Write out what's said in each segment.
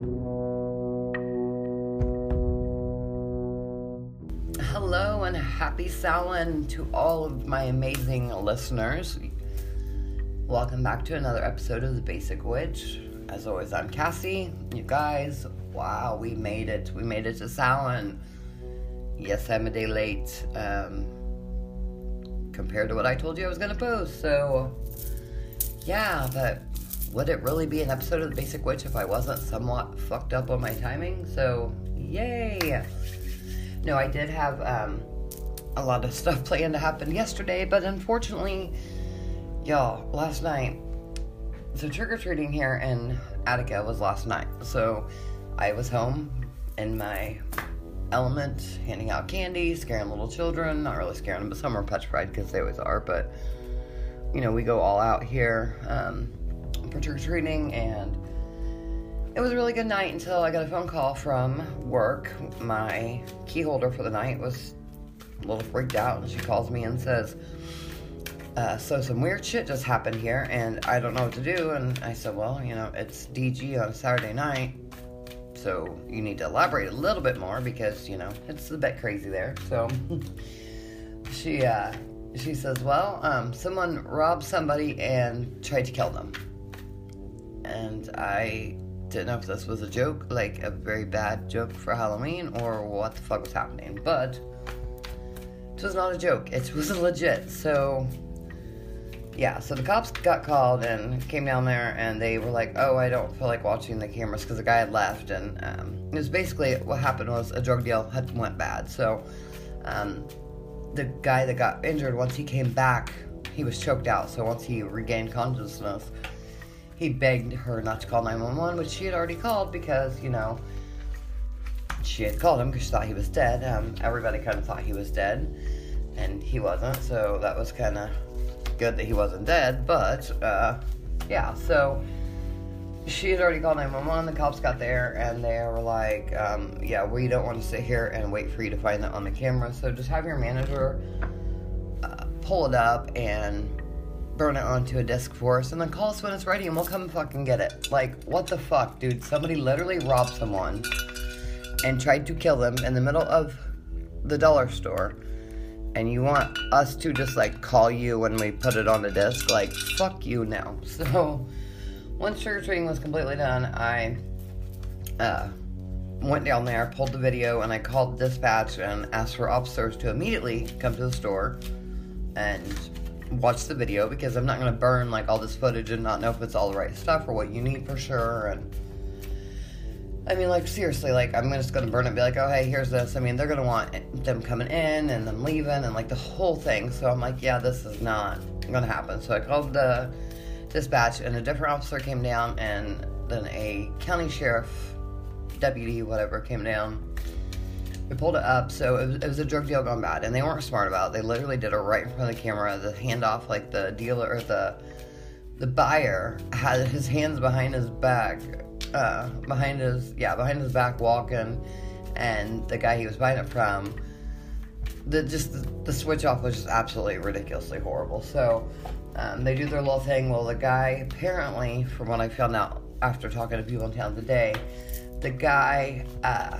Hello and happy Samhain to all of my amazing listeners. Welcome back to another episode of The Basic Witch. As always, I'm Cassie. You guys, wow, we made it. We made it to Samhain. Yes, I'm a day late um, compared to what I told you I was going to post. So, yeah, but would it really be an episode of The Basic Witch if I wasn't somewhat fucked up on my timing? So, yay! No, I did have um, a lot of stuff planned to happen yesterday, but unfortunately, y'all, last night, so trick or treating here in Attica was last night. So I was home in my element, handing out candy, scaring little children. Not really scaring them, but some are petrified because they always are. But you know, we go all out here um, for trick or treating, and it was a really good night until I got a phone call from work. My key holder for the night was a little freaked out, and she calls me and says, uh, so some weird shit just happened here, and I don't know what to do. And I said, well, you know, it's DG on a Saturday night, so you need to elaborate a little bit more because you know it's a bit crazy there. So she uh, she says, well, um, someone robbed somebody and tried to kill them, and I didn't know if this was a joke, like a very bad joke for Halloween, or what the fuck was happening. But it was not a joke. It was legit. So yeah, so the cops got called and came down there, and they were like, "Oh, I don't feel like watching the cameras because the guy had left." And um, it was basically what happened was a drug deal had went bad. So um, the guy that got injured, once he came back, he was choked out. So once he regained consciousness, he begged her not to call 911, which she had already called because you know she had called him because she thought he was dead. Um, everybody kind of thought he was dead, and he wasn't. So that was kind of good that he wasn't dead, but uh, yeah, so she had already called 911. The cops got there and they were like, um, Yeah, we don't want to sit here and wait for you to find that on the camera, so just have your manager uh, pull it up and burn it onto a disc for us and then call us when it's ready and we'll come fucking get it. Like, what the fuck, dude? Somebody literally robbed someone and tried to kill them in the middle of the dollar store and you want us to just like call you when we put it on the disc, like fuck you now. So once or treating was completely done, I uh, went down there, pulled the video, and I called dispatch and asked for officers to immediately come to the store and watch the video because I'm not gonna burn like all this footage and not know if it's all the right stuff or what you need for sure and I mean, like, seriously, like, I'm just gonna burn it and be like, oh, hey, here's this. I mean, they're gonna want them coming in and then leaving and, like, the whole thing. So I'm like, yeah, this is not gonna happen. So I called the dispatch, and a different officer came down, and then a county sheriff, deputy, whatever, came down. We pulled it up, so it was, it was a drug deal gone bad, and they weren't smart about it. They literally did it right in front of the camera. The handoff, like, the dealer, or the, the buyer had his hands behind his back uh, behind his yeah behind his back walking, and the guy he was buying it from, the just the, the switch off was just absolutely ridiculously horrible. So um, they do their little thing. Well, the guy apparently, from what I found out after talking to people in town today, the guy uh,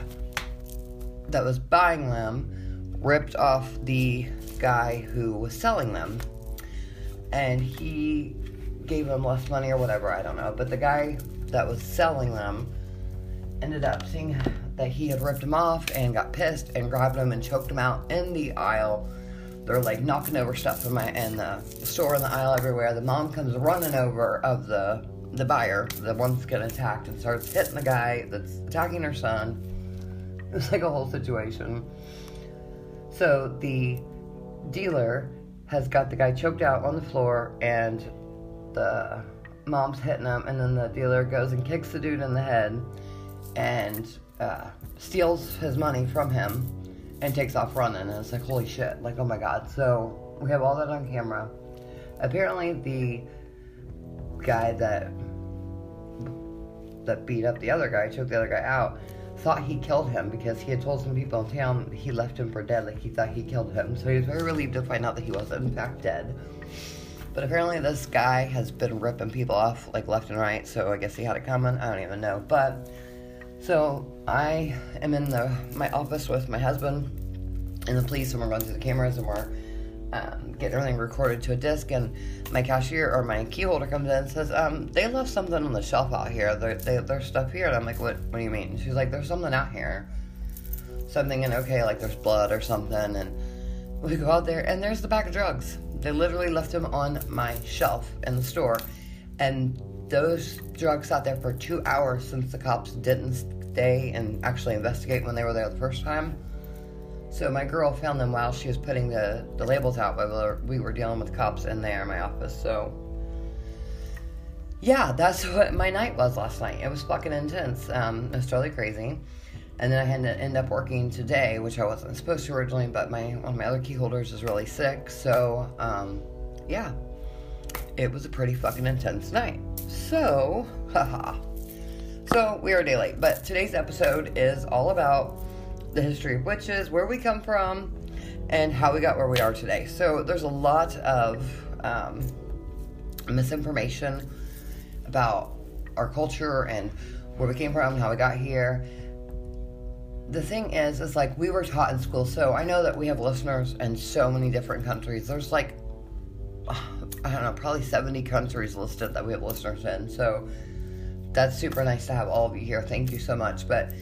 that was buying them ripped off the guy who was selling them, and he gave him less money or whatever. I don't know, but the guy that was selling them ended up seeing that he had ripped them off and got pissed and grabbed them and choked them out in the aisle. They're like knocking over stuff in my in the store in the aisle everywhere. The mom comes running over of the the buyer, the one that's getting attacked, and starts hitting the guy that's attacking her son. It's like a whole situation. So the dealer has got the guy choked out on the floor, and the mom's hitting him, and then the dealer goes and kicks the dude in the head and uh, steals his money from him and takes off running. And it's like, holy shit, like, oh my god. So we have all that on camera. Apparently, the guy that that beat up the other guy, choked the other guy out, thought he killed him because he had told some people in town he left him for dead, like he thought he killed him. So he was very relieved to find out that he wasn't in fact dead. But apparently this guy has been ripping people off like left and right, so I guess he had it coming. I don't even know. But So I am in the my office with my husband and the police, and we're going through the cameras, and we're um, getting everything recorded to a disc. And my cashier or my key holder comes in and says, um, "They left something on the shelf out here. There, they, there's stuff here." And I'm like, "What? What do you mean?" She's like, "There's something out here." Something, and okay, like there's blood or something, and we go out there, and there's the bag of drugs. They literally left them on my shelf in the store, and those drugs sat there for two hours since the cops didn't stay and actually investigate when they were there the first time. So my girl found them while she was putting the, the labels out while we were dealing with cops in there in my office. So yeah, that's what my night was last night. It was fucking intense. Um, it was totally crazy. And then I had to end up working today, which I wasn't supposed to originally, but my one of my other key holders is really sick. So um, yeah, it was a pretty fucking intense night. So, haha. So we are day but today's episode is all about the history of witches, where we come from, and how we got where we are today. So there's a lot of um, misinformation about our culture and where we came from, how we got here. The thing is, is like we were taught in school. So I know that we have listeners in so many different countries. There's like, I don't know, probably 70 countries listed that we have listeners in. So that's super nice to have all of you here. Thank you so much. But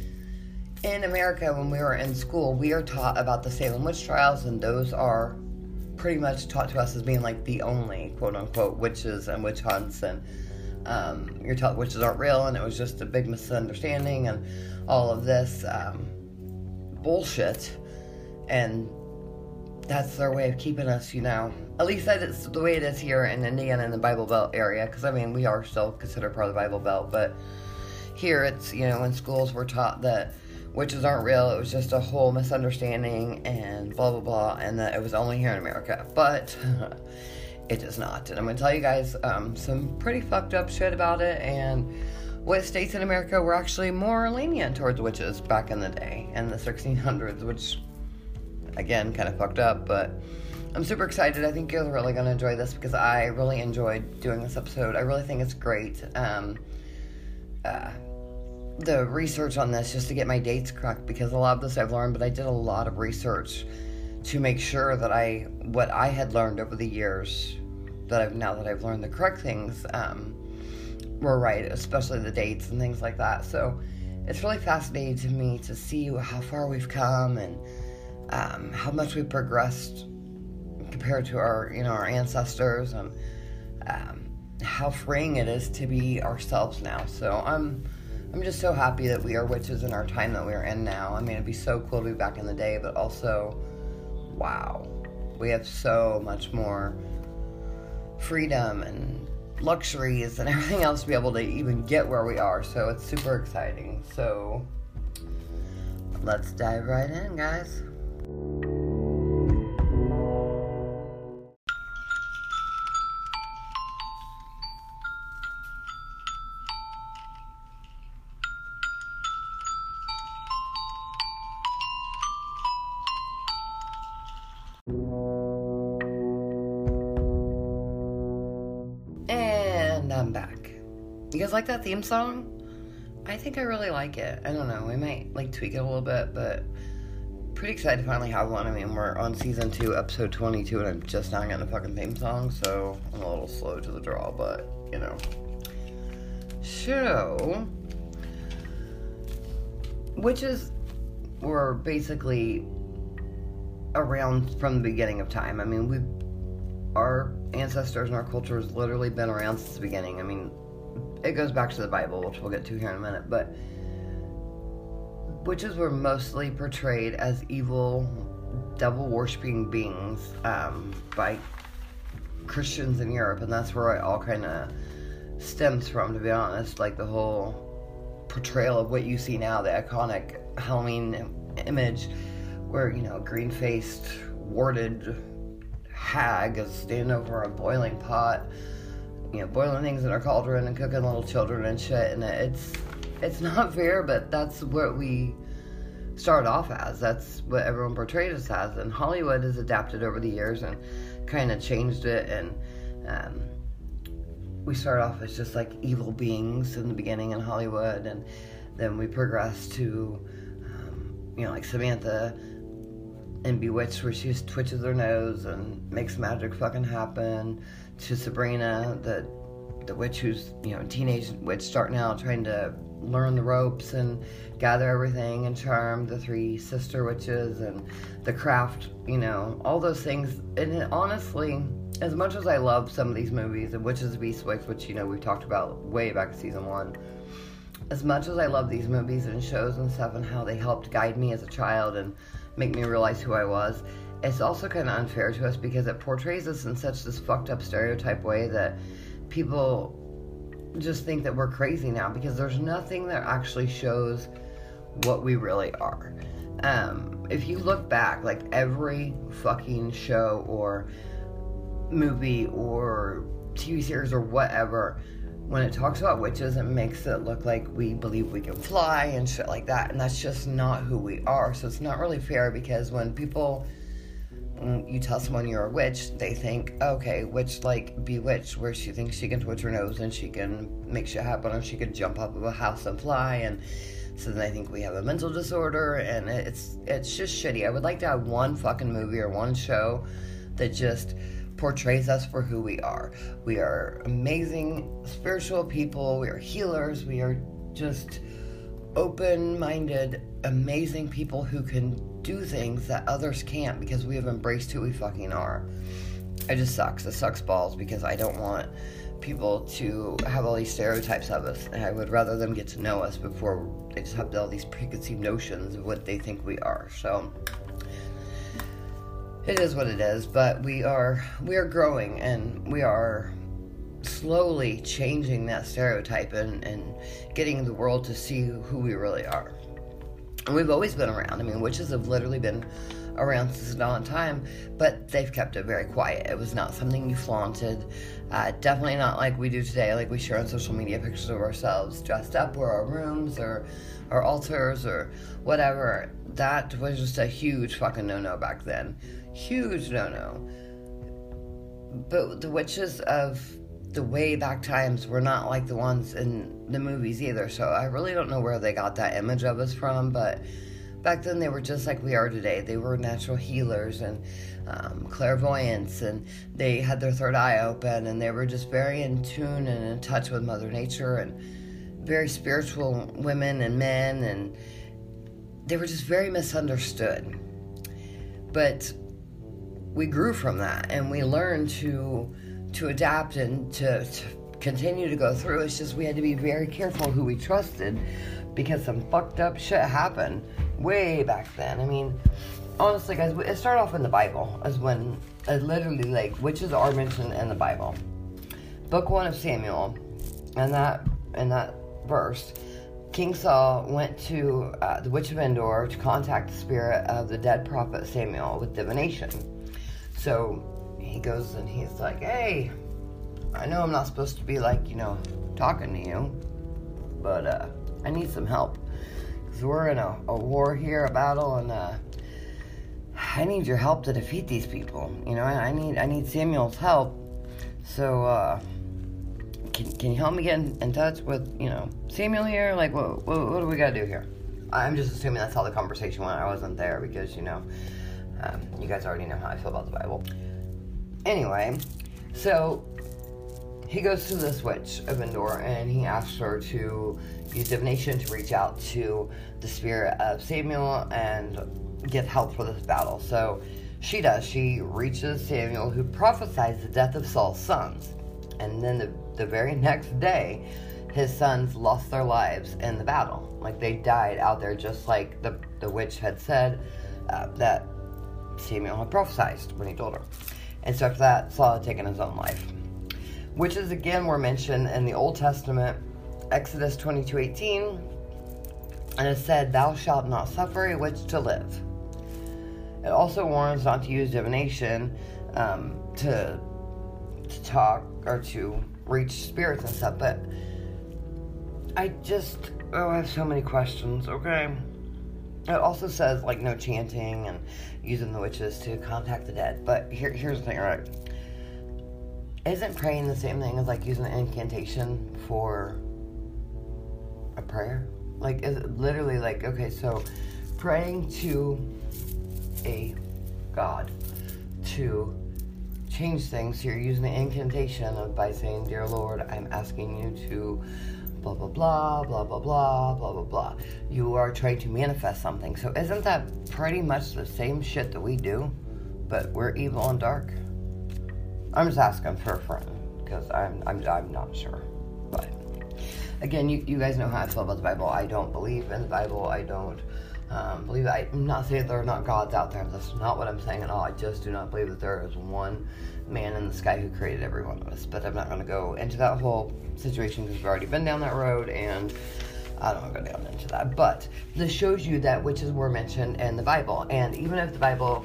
in America, when we were in school, we are taught about the Salem witch trials, and those are pretty much taught to us as being like the only quote unquote witches and witch hunts. And um, you're taught witches aren't real, and it was just a big misunderstanding, and all of this um, bullshit. And that's their way of keeping us, you know. At least that is the way it is here in Indiana in the Bible Belt area, because I mean, we are still considered part of the Bible Belt, but here it's, you know, in schools we're taught that witches aren't real. It was just a whole misunderstanding and blah blah blah, and that it was only here in America. But it is not. And I'm gonna tell you guys um, some pretty fucked up shit about it. And what states in America were actually more lenient towards witches back in the day in the 1600s, which again kind of fucked up. But I'm super excited. I think you're really gonna enjoy this because I really enjoyed doing this episode. I really think it's great. Um, uh, the research on this just to get my dates correct because a lot of this I've learned, but I did a lot of research to make sure that I what I had learned over the years that I've now that I've learned the correct things um, were right, especially the dates and things like that. So it's really fascinating to me to see how far we've come and um, how much we've progressed compared to our you know our ancestors and um, how freeing it is to be ourselves now. So I'm I'm just so happy that we are witches in our time that we're in now. I mean, it'd be so cool to be back in the day, but also, wow, we have so much more freedom and luxuries and everything else to be able to even get where we are. So it's super exciting. So let's dive right in, guys. Theme song? I think I really like it. I don't know. We might like tweak it a little bit, but pretty excited to finally have one. I mean, we're on season two, episode 22, and I'm just now getting a fucking theme song, so I'm a little slow to the draw, but you know. So, witches were basically around from the beginning of time. I mean, we've our ancestors and our culture has literally been around since the beginning. I mean, it goes back to the Bible, which we'll get to here in a minute, but witches were mostly portrayed as evil, devil worshipping beings um, by Christians in Europe, and that's where it all kind of stems from, to be honest. Like the whole portrayal of what you see now, the iconic Halloween image, where you know, green faced, warded hag is standing over a boiling pot you know, boiling things in our cauldron and cooking little children and shit. And it's it's not fair, but that's what we start off as. That's what everyone portrayed us as. And Hollywood has adapted over the years and kind of changed it. And um, we start off as just like evil beings in the beginning in Hollywood. And then we progress to, um, you know, like Samantha in Bewitched, where she just twitches her nose and makes magic fucking happen. To Sabrina, the the witch who's you know teenage witch starting out trying to learn the ropes and gather everything and Charmed the three sister witches and the craft you know all those things. And honestly as much as i love some of these movies and witches of eastwick which you know we've talked about way back in season one as much as i love these movies and shows and stuff and how they helped guide me as a child and make me realize who i was it's also kind of unfair to us because it portrays us in such this fucked up stereotype way that people just think that we're crazy now because there's nothing that actually shows what we really are. Um, if you look back, like every fucking show or movie or TV series or whatever, when it talks about witches, it makes it look like we believe we can fly and shit like that. And that's just not who we are. So it's not really fair because when people Um, you tell someone you're a witch, they think, okay, witch like bewitched, where she thinks she can twitch her nose and she can make shit happen, or she can jump up of a house and fly, and so then I think we have a mental disorder, and it's it's just shitty. I would like to have one fucking movie or one show that just portrays us for who we are. We are amazing spiritual people. We are healers. We are just open-minded, amazing people who can do things that others can't because we have embraced who we fucking are. It just sucks. It sucks balls because I don't want people to have all these stereotypes of us. I would rather them get to know us before they just have all these preconceived notions of what they think we are. So it is what it is, but we are we are growing and we are slowly changing that stereotype and, and getting the world to see who we really are. And we've always been around. I mean, witches have literally been around since dawn of time, but they've kept it very quiet. It was not something you flaunted. Uh, definitely not like we do today, like we share on social media pictures of ourselves dressed up or our rooms or our altars or whatever. That was just a huge fucking no no back then. Huge no no. But the witches of the way back times were not like the ones in the movies either. So I really don't know where they got that image of us from, but back then they were just like we are today. They were natural healers and um, clairvoyants, and they had their third eye open, and they were just very in tune and in touch with Mother Nature, and very spiritual women and men, and they were just very misunderstood. But we grew from that, and we learned to to adapt and to, to continue to go through. It's just we had to be very careful who we trusted because some fucked up shit happened way back then. I mean, honestly, guys, it started off in the Bible as when uh, literally like witches are mentioned in the Bible. Book one of Samuel, and that and that verse, King Saul went to uh, the witch of Endor to contact the spirit of the dead prophet Samuel with divination. So he goes and he's like, hey, I know I'm not supposed to be like, you know, talking to you, but uh, I need some help. Because we're in a, a, war here, a battle, and uh, I need your help to defeat these people. You know, I, I need I need Samuel's help. So, uh, can, can you help me get in, in, touch with, you know, Samuel here? Like, what, what, what do we got to do here? I'm just assuming that's how the conversation went. I wasn't there because, you know, um, you guys already know how I feel about the Bible. Anyway, so he goes to this witch of Endor and he asks her to use divination to reach out to the spirit of Samuel and get help for this battle. So she does. She reaches Samuel, who prophesies the death of Saul's sons. And then the, the very next day, his sons lost their lives in the battle. Like they died out there, just like the, the witch had said uh, that Samuel had prophesied when he told her. And so after that, Saul had taken his own life. Witches again were mentioned in the Old Testament, Exodus 22 18, and it said, Thou shalt not suffer a witch to live. It also warns not to use divination um, to, to talk or to reach spirits and stuff, but I just, oh, I have so many questions, okay? It also says like no chanting and using the witches to contact the dead. But here, here's the thing, right? Isn't praying the same thing as like using an incantation for a prayer? Like, is it literally like, okay, so praying to a God to change things. You're using the incantation of by saying, Dear Lord, I'm asking you to blah blah blah blah blah blah blah blah blah. You are trying to manifest something. So isn't that pretty much the same shit that we do? But we're evil and dark? I'm just asking for a friend because I'm, I'm I'm not sure. But again, you, you guys know how I feel about the Bible. I don't believe in the Bible. I don't um, believe I, am not saying there are not gods out there. That's not what I'm saying at all. I just do not believe that there is one man in the sky who created every one of us. But I'm not going to go into that whole situation because we've already been down that road and I don't want to go down into that. But this shows you that witches were mentioned in the Bible. And even if the Bible,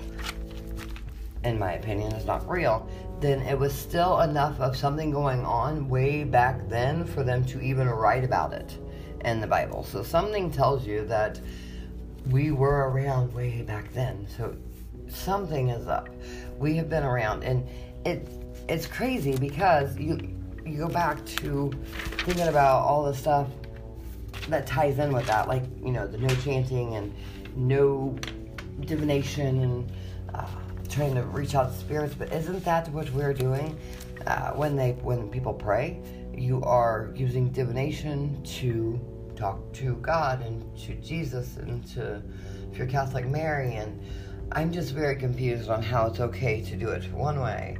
in my opinion, is not real, then it was still enough of something going on way back then for them to even write about it in the Bible. So something tells you that we were around way back then. So something is up. We have been around, and it it's crazy because you you go back to thinking about all the stuff that ties in with that, like you know the no chanting and no divination and trying to reach out to spirits. But isn't that what we're doing uh, when they when people pray? You are using divination to talk to God and to Jesus and to, if you're Catholic, Mary. And I'm just very confused on how it's okay to do it one way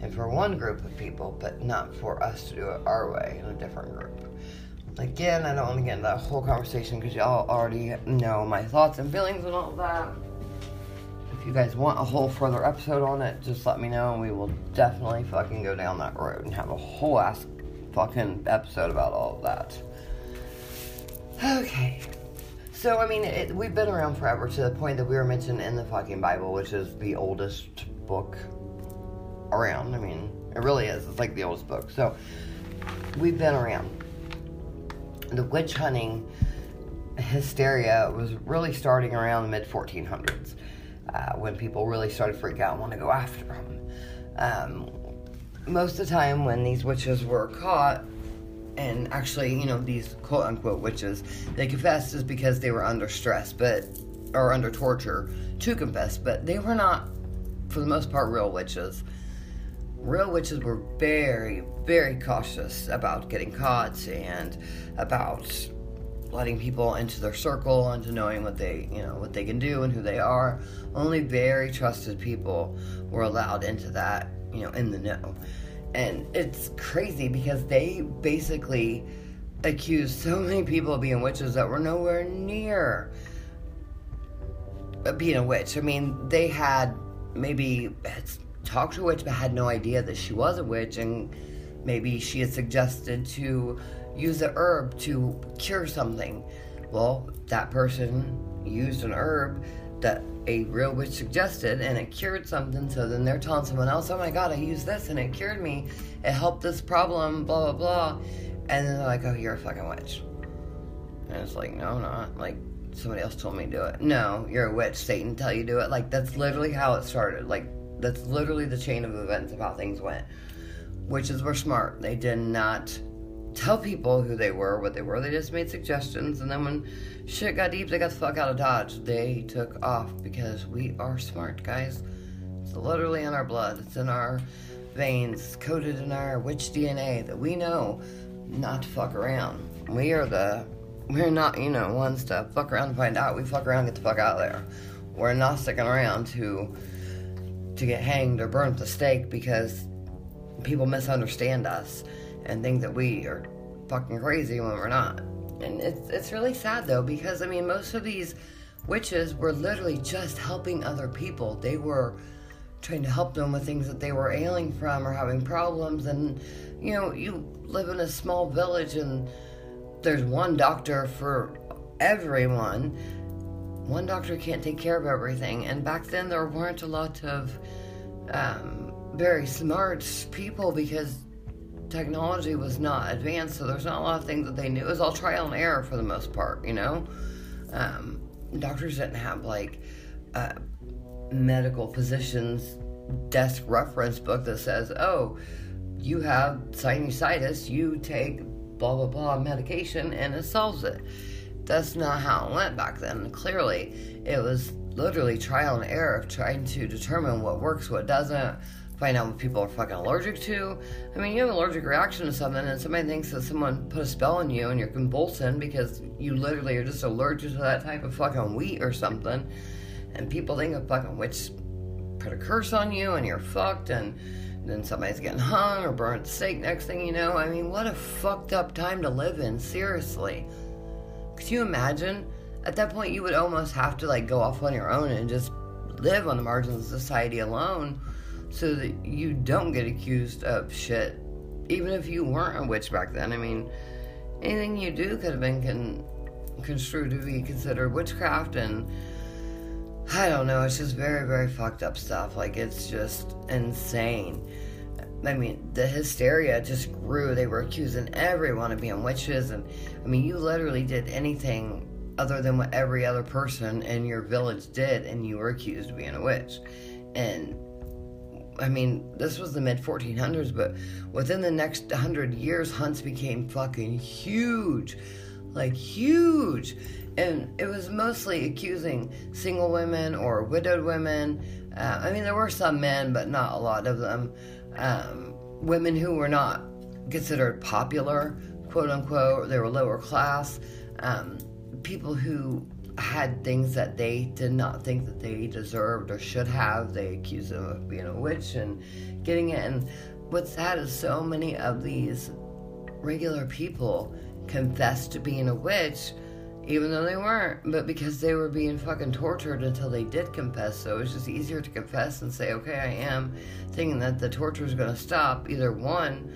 and for one group of people, but not for us to do it our way in a different group. Again, I don't want to get into that whole conversation because y'all already know my thoughts and feelings and all that. If you guys want a whole further episode on it, just let me know and we will definitely fucking go down that road and have a whole ass fucking episode about all of that. Okay. So, I mean, it, we've been around forever to the point that we were mentioned in the fucking Bible, which is the oldest book around. I mean, it really is. It's like the oldest book. So, we've been around. The witch hunting hysteria was really starting around the mid 1400s uh, when people really started to freak out and want to go after them. Um, most of the time, when these witches were caught, and actually, you know, these quote unquote witches, they confessed is because they were under stress, but or under torture to confess, but they were not, for the most part, real witches. Real witches were very, very cautious about getting caught and about letting people into their circle and to knowing what they, you know, what they can do and who they are. Only very trusted people were allowed into that, you know, in the know. And it's crazy because they basically accused so many people of being witches that were nowhere near being a witch. I mean, they had maybe talked to a witch but had no idea that she was a witch, and maybe she had suggested to use a herb to cure something. Well, that person used an herb that a real witch suggested and it cured something so then they're telling someone else oh my god i used this and it cured me. It helped this problem blah blah blah. And then they're like oh you're a fucking witch. And it's like no not. Like somebody else told me to do it. No you're a witch. Satan tell you to do it. Like that's literally how it started. Like that's literally the chain of events of how things went witches were smart. They did not tell people who they were, what they were. They just made suggestions, and then when shit got deep, they got the fuck out of Dodge. They took off because we are smart, guys. It's literally in our blood. It's in our veins, coded in our witch DNA that we know not to fuck around. We are the, we're not, you know, ones to fuck around and find out. We fuck around, get the fuck out of there. We're not sticking around to, to get hanged or burned at the stake because people misunderstand us and think that we are fucking crazy when we're not. And it's it's really sad though because I mean most of these witches were literally just helping other people. They were trying to help them with things that they were ailing from or having problems and you know, you live in a small village and there's one doctor for everyone. One doctor can't take care of everything. And back then there weren't a lot of um, very smart people because technology was not advanced, so there's not a lot of things that they knew. It was all trial and error for the most part, you know? Um, doctors didn't have like a medical physician's desk reference book that says, oh, you have sinusitis, you take blah blah blah medication and it solves it. that's not how it went back then. Clearly, it was literally trial and error of trying to determine what works, what doesn't, find out what people are fucking allergic to. I mean, you have an allergic reaction to something, and somebody thinks that someone put a spell on you and you're convulsing because you literally are just allergic to that type of fucking wheat or something. And people think a fucking witch put a curse on you and you're fucked, and then somebody's getting hung or the stake next thing you know. I mean, what a fucked up time to live in, seriously. Could you imagine? At that point, you would almost have to like go off on your own and just live on the margins of society alone so that you don't get accused of shit, even if you weren't a witch back then. I mean, anything you do could have been con- construed to be considered witchcraft, and I don't know, it's just very, very fucked up stuff. Like, it's just insane. I mean, the hysteria just grew. They were accusing everyone of being witches, and I mean, you literally did anything other than what every other person in your village did, and you were accused of being a witch. And I mean, this was the mid 1400s, but within the next 100 years, hunts became fucking huge. Like, huge. And it was mostly accusing single women or widowed women. Uh, I mean, there were some men, but not a lot of them. Um, women who were not considered popular, quote unquote, they were lower class. Um, people who had things that they did not think that they deserved or should have. They accused them of being a witch and getting it. And what's sad is so many of these regular people confessed to being a witch, even though they weren't, but because they were being fucking tortured until they did confess. So it's just easier to confess and say, okay, I am, thinking that the torture is going to stop. Either one,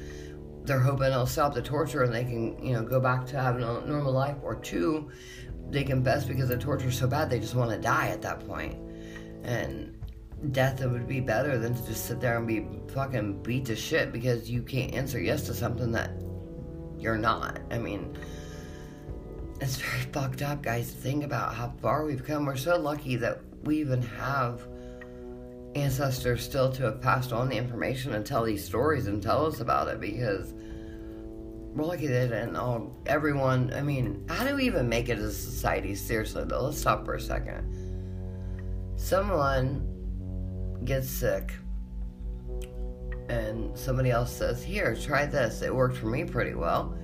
they're hoping it'll stop the torture and they can, you know, go back to having a normal life, or two, they confess because the torture is so bad they just want to die at that point. And death would be better than to just sit there and be fucking beat to shit because you can't answer yes to something that you're not. I mean, it's very fucked up, guys, think about how far we've come. We're so lucky that we even have ancestors still to have passed on the information and tell these stories and tell us about it because we're lucky that and all everyone i mean how do we even make it as a society? Seriously though let's stop for a second. Someone gets sick and somebody else says here try this. It worked for me pretty well.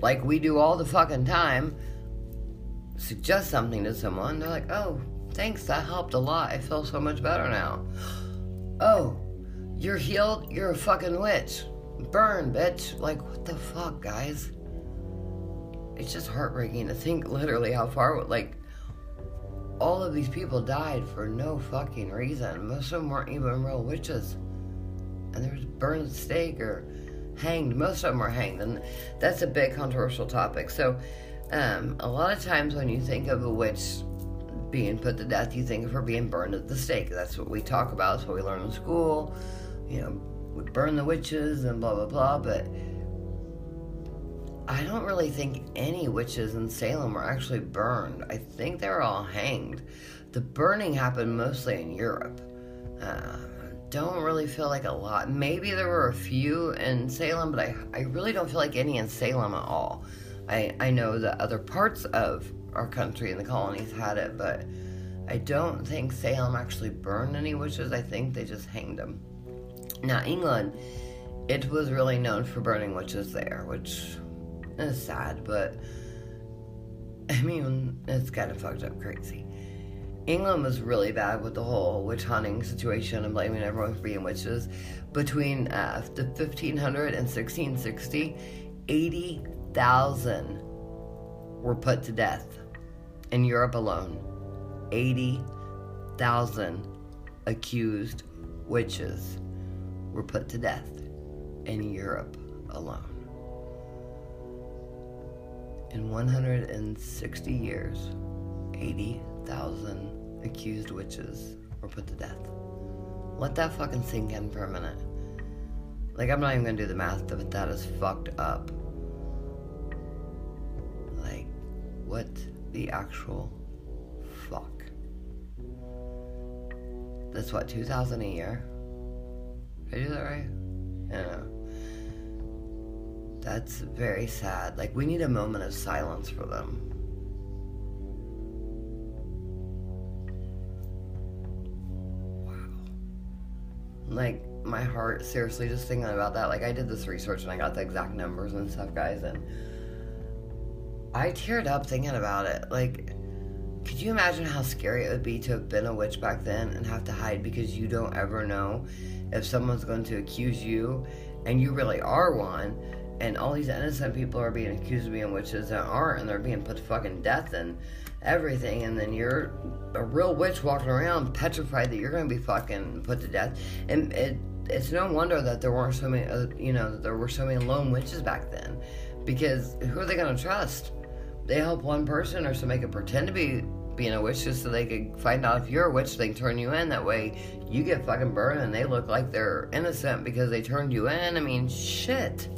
Like we do all the fucking time. Suggest something to someone. They're like oh thanks. That helped a lot. I feel so much better now. Oh you're healed. You're a fucking witch burn, bitch. Like, what the fuck, guys? It's just heartbreaking to think literally how far, like, all of these people died for no fucking reason. Most of them weren't even real witches. And there was burned at the stake or hanged. Most of them were hanged. And that's a big controversial topic. So, um, a lot of times when you think of a witch being put to death, you think of her being burned at the stake. That's what we talk about. That's what we learn in school. You know, would burn the witches and blah blah blah, but I don't really think any witches in Salem were actually burned. I think they were all hanged. The burning happened mostly in Europe. Uh, don't really feel like a lot. Maybe there were a few in Salem, but I, I really don't feel like any in Salem at all. I, I know that other parts of our country and the colonies had it, but I don't think Salem actually burned any witches. I think they just hanged them. Now, England, it was really known for burning witches there, which is sad, but I mean, it's kind of fucked up crazy. England was really bad with the whole witch hunting situation and blaming everyone for being witches. Between uh, the 1500 and 1660, 80,000 were put to death in Europe alone. 80,000 accused witches were put to death in Europe alone. In 160 years, 80,000 accused witches were put to death. Let that fucking sink in for a minute. Like, I'm not even gonna do the math, but that is fucked up. Like, what the actual fuck? That's what, 2,000 a year? I do that right? I don't know. That's very sad. Like, we need a moment of silence for them. Wow. Like, my heart, seriously, just thinking about that. Like, I did this research and I got the exact numbers and stuff, guys, and I teared up thinking about it. Like, could you imagine how scary it would be to have been a witch back then and have to hide because you don't ever know if someone's going to accuse you? And you really are one. And all these innocent people are being accused of being witches that aren't and they're being put to fucking death and everything. And then you're a real witch walking around petrified that you're going to be fucking put to death. And it it's no wonder that there weren't so many uh, you know there were so many lone witches back then. Because who are they going to trust they help one person or somebody could pretend to be being a witch just so they could find out if you're a witch, they can turn you in. That way you get fucking burned and they look like they're innocent because they turned you in. I mean, shit.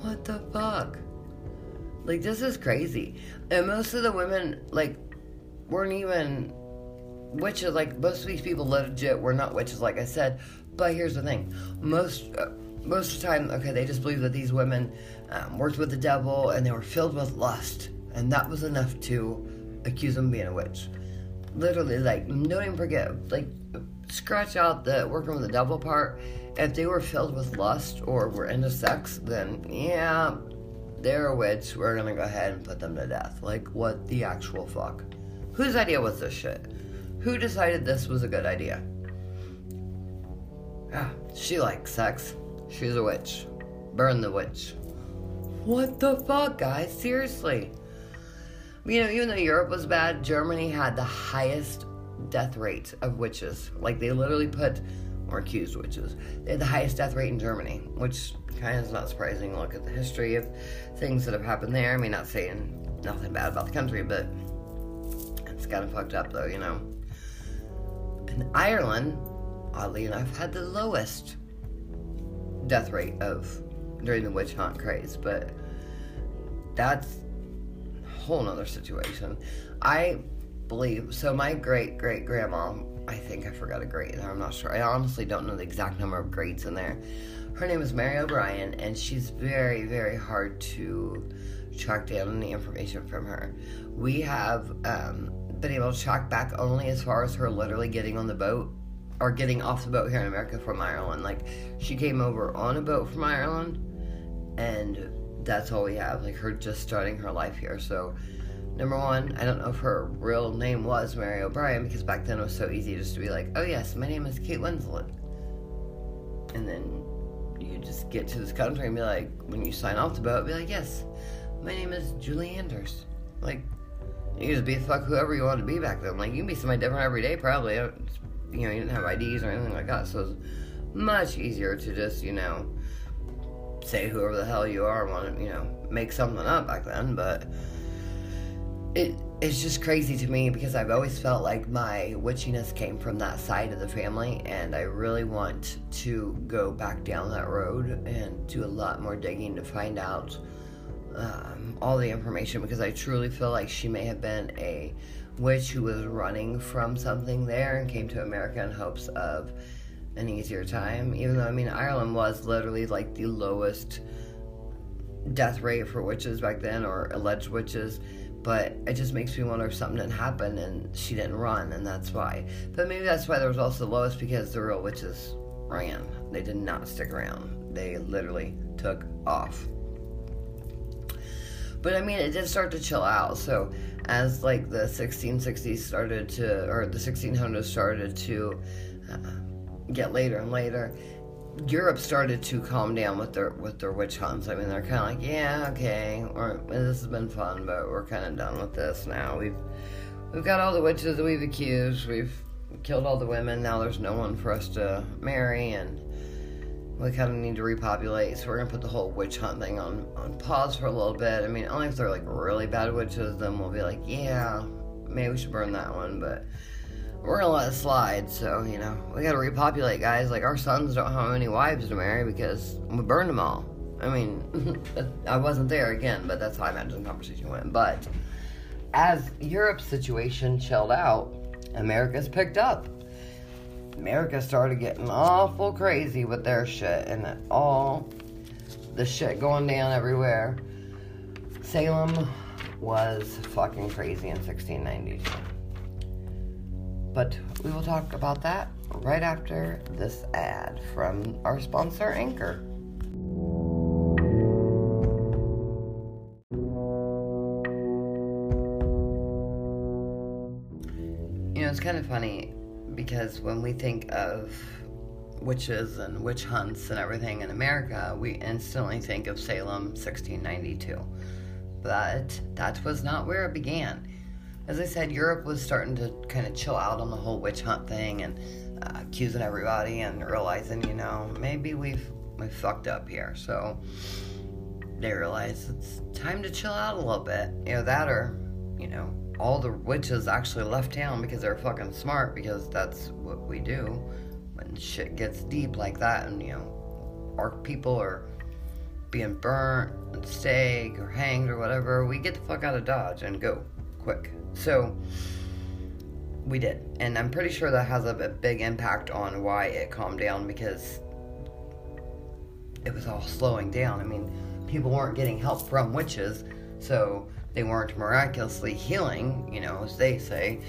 What the fuck? Like, this is crazy. And most of the women, like, weren't even witches. Like, most of these people legit were not witches, like I said. But here's the thing most. Uh, most of the time, okay, they just believe that these women um, worked with the devil and they were filled with lust, and that was enough to accuse them of being a witch. Literally, like, don't even forget, like, scratch out the working with the devil part. If they were filled with lust or were into sex, then yeah, they're a witch. We're gonna go ahead and put them to death. Like, what the actual fuck? Whose idea was this shit? Who decided this was a good idea? Ah, she likes sex. She's a witch. Burn the witch. What the fuck, guys? Seriously. You know, even though Europe was bad, Germany had the highest death rate of witches. Like they literally put or accused witches. They had the highest death rate in Germany, which kind of is not surprising. Look at the history of things that have happened there. I mean, not saying nothing bad about the country, but it's kind of fucked up, though, you know. And Ireland, oddly enough, had the lowest death rate of during the witch hunt craze, but that's a whole nother situation. I believe so. My great great grandma, I think I forgot a great, I'm not sure. I honestly don't know the exact number of greats in there. Her name is Mary O'Brien, and she's very very hard to track down any information from her. We have um, been able to track back only as far as her literally getting on the boat or getting off the boat here in America from Ireland. Like she came over on a boat from Ireland, and that's all we have. Like her just starting her life here. So, number one, I don't know if her real name was Mary O'Brien because back then it was so easy just to be like, oh yes, my name is Kate Winslet, and then you just get to this country and be like, when you sign off the boat, be like, yes, my name is Julie Andrews. Like, you just be the fuck whoever you want to be back then. Like, you can be somebody different every day, probably. You know, you didn't have IDs or anything like that, so it's much easier to just, you know, say whoever the hell you are want to, you know, make something up back then. But it it's just crazy to me because I've always felt like my witchiness came from that side of the family, and I really want to go back down that road and do a lot more digging to find out um, all the information because I truly feel like she may have been a witch who was running from something there and came to America in hopes of an easier time. Even though, I mean, Ireland was literally like the lowest death rate for witches back then or alleged witches but it just makes me wonder if something didn't happen and she didn't run, and that's why. But maybe that's why there was also the lowest because the real witches ran. They did not stick around. They literally took off. But I mean, it did start to chill out. So as like the 1660s started to, or the 1600s started to uh, get later and later, Europe started to calm down with their with their witch hunts. I mean, they're kind of like, yeah, okay, this has been fun, but we're kind of done with this now. We've we've got all the witches that we've accused. We've killed all the women. Now there's no one for us to marry, and we kind of need to repopulate. So we're gonna put the whole witch hunt thing on on pause for a little bit. I mean, only if they're like really bad witches, then we'll be like, yeah, maybe we should burn that one, but we're gonna let it slide. So you know, we gotta repopulate, guys. Like our sons don't have any wives to marry because we burned them all. I mean, I wasn't there again, but that's how I imagine the conversation went. But as Europe's situation chilled out, America's picked up. America started getting awful crazy with their shit and all the shit going down everywhere. Salem was fucking crazy in 1692. But we will talk about that right after this ad from our sponsor, Anchor. You know, it's kind of funny because when we think of witches and witch hunts and everything in America, we instantly think of Salem 1692. But that was not where it began. As I said, Europe was starting to kind of chill out on the whole witch hunt thing and uh, accusing everybody and realizing, you know, maybe we've we fucked up here. So they realized it's time to chill out a little bit. You know, that or, you know, all the witches actually left town because they're fucking smart because that's what we do when shit gets deep like that and, you know, our people are being burnt and stake or hanged or whatever, we get the fuck out of Dodge and go quick. So we did. And I'm pretty sure that has a, big impact on why it calmed down because it was all slowing down. I mean, people weren't getting help from witches, so they weren't miraculously healing, you know, as they say,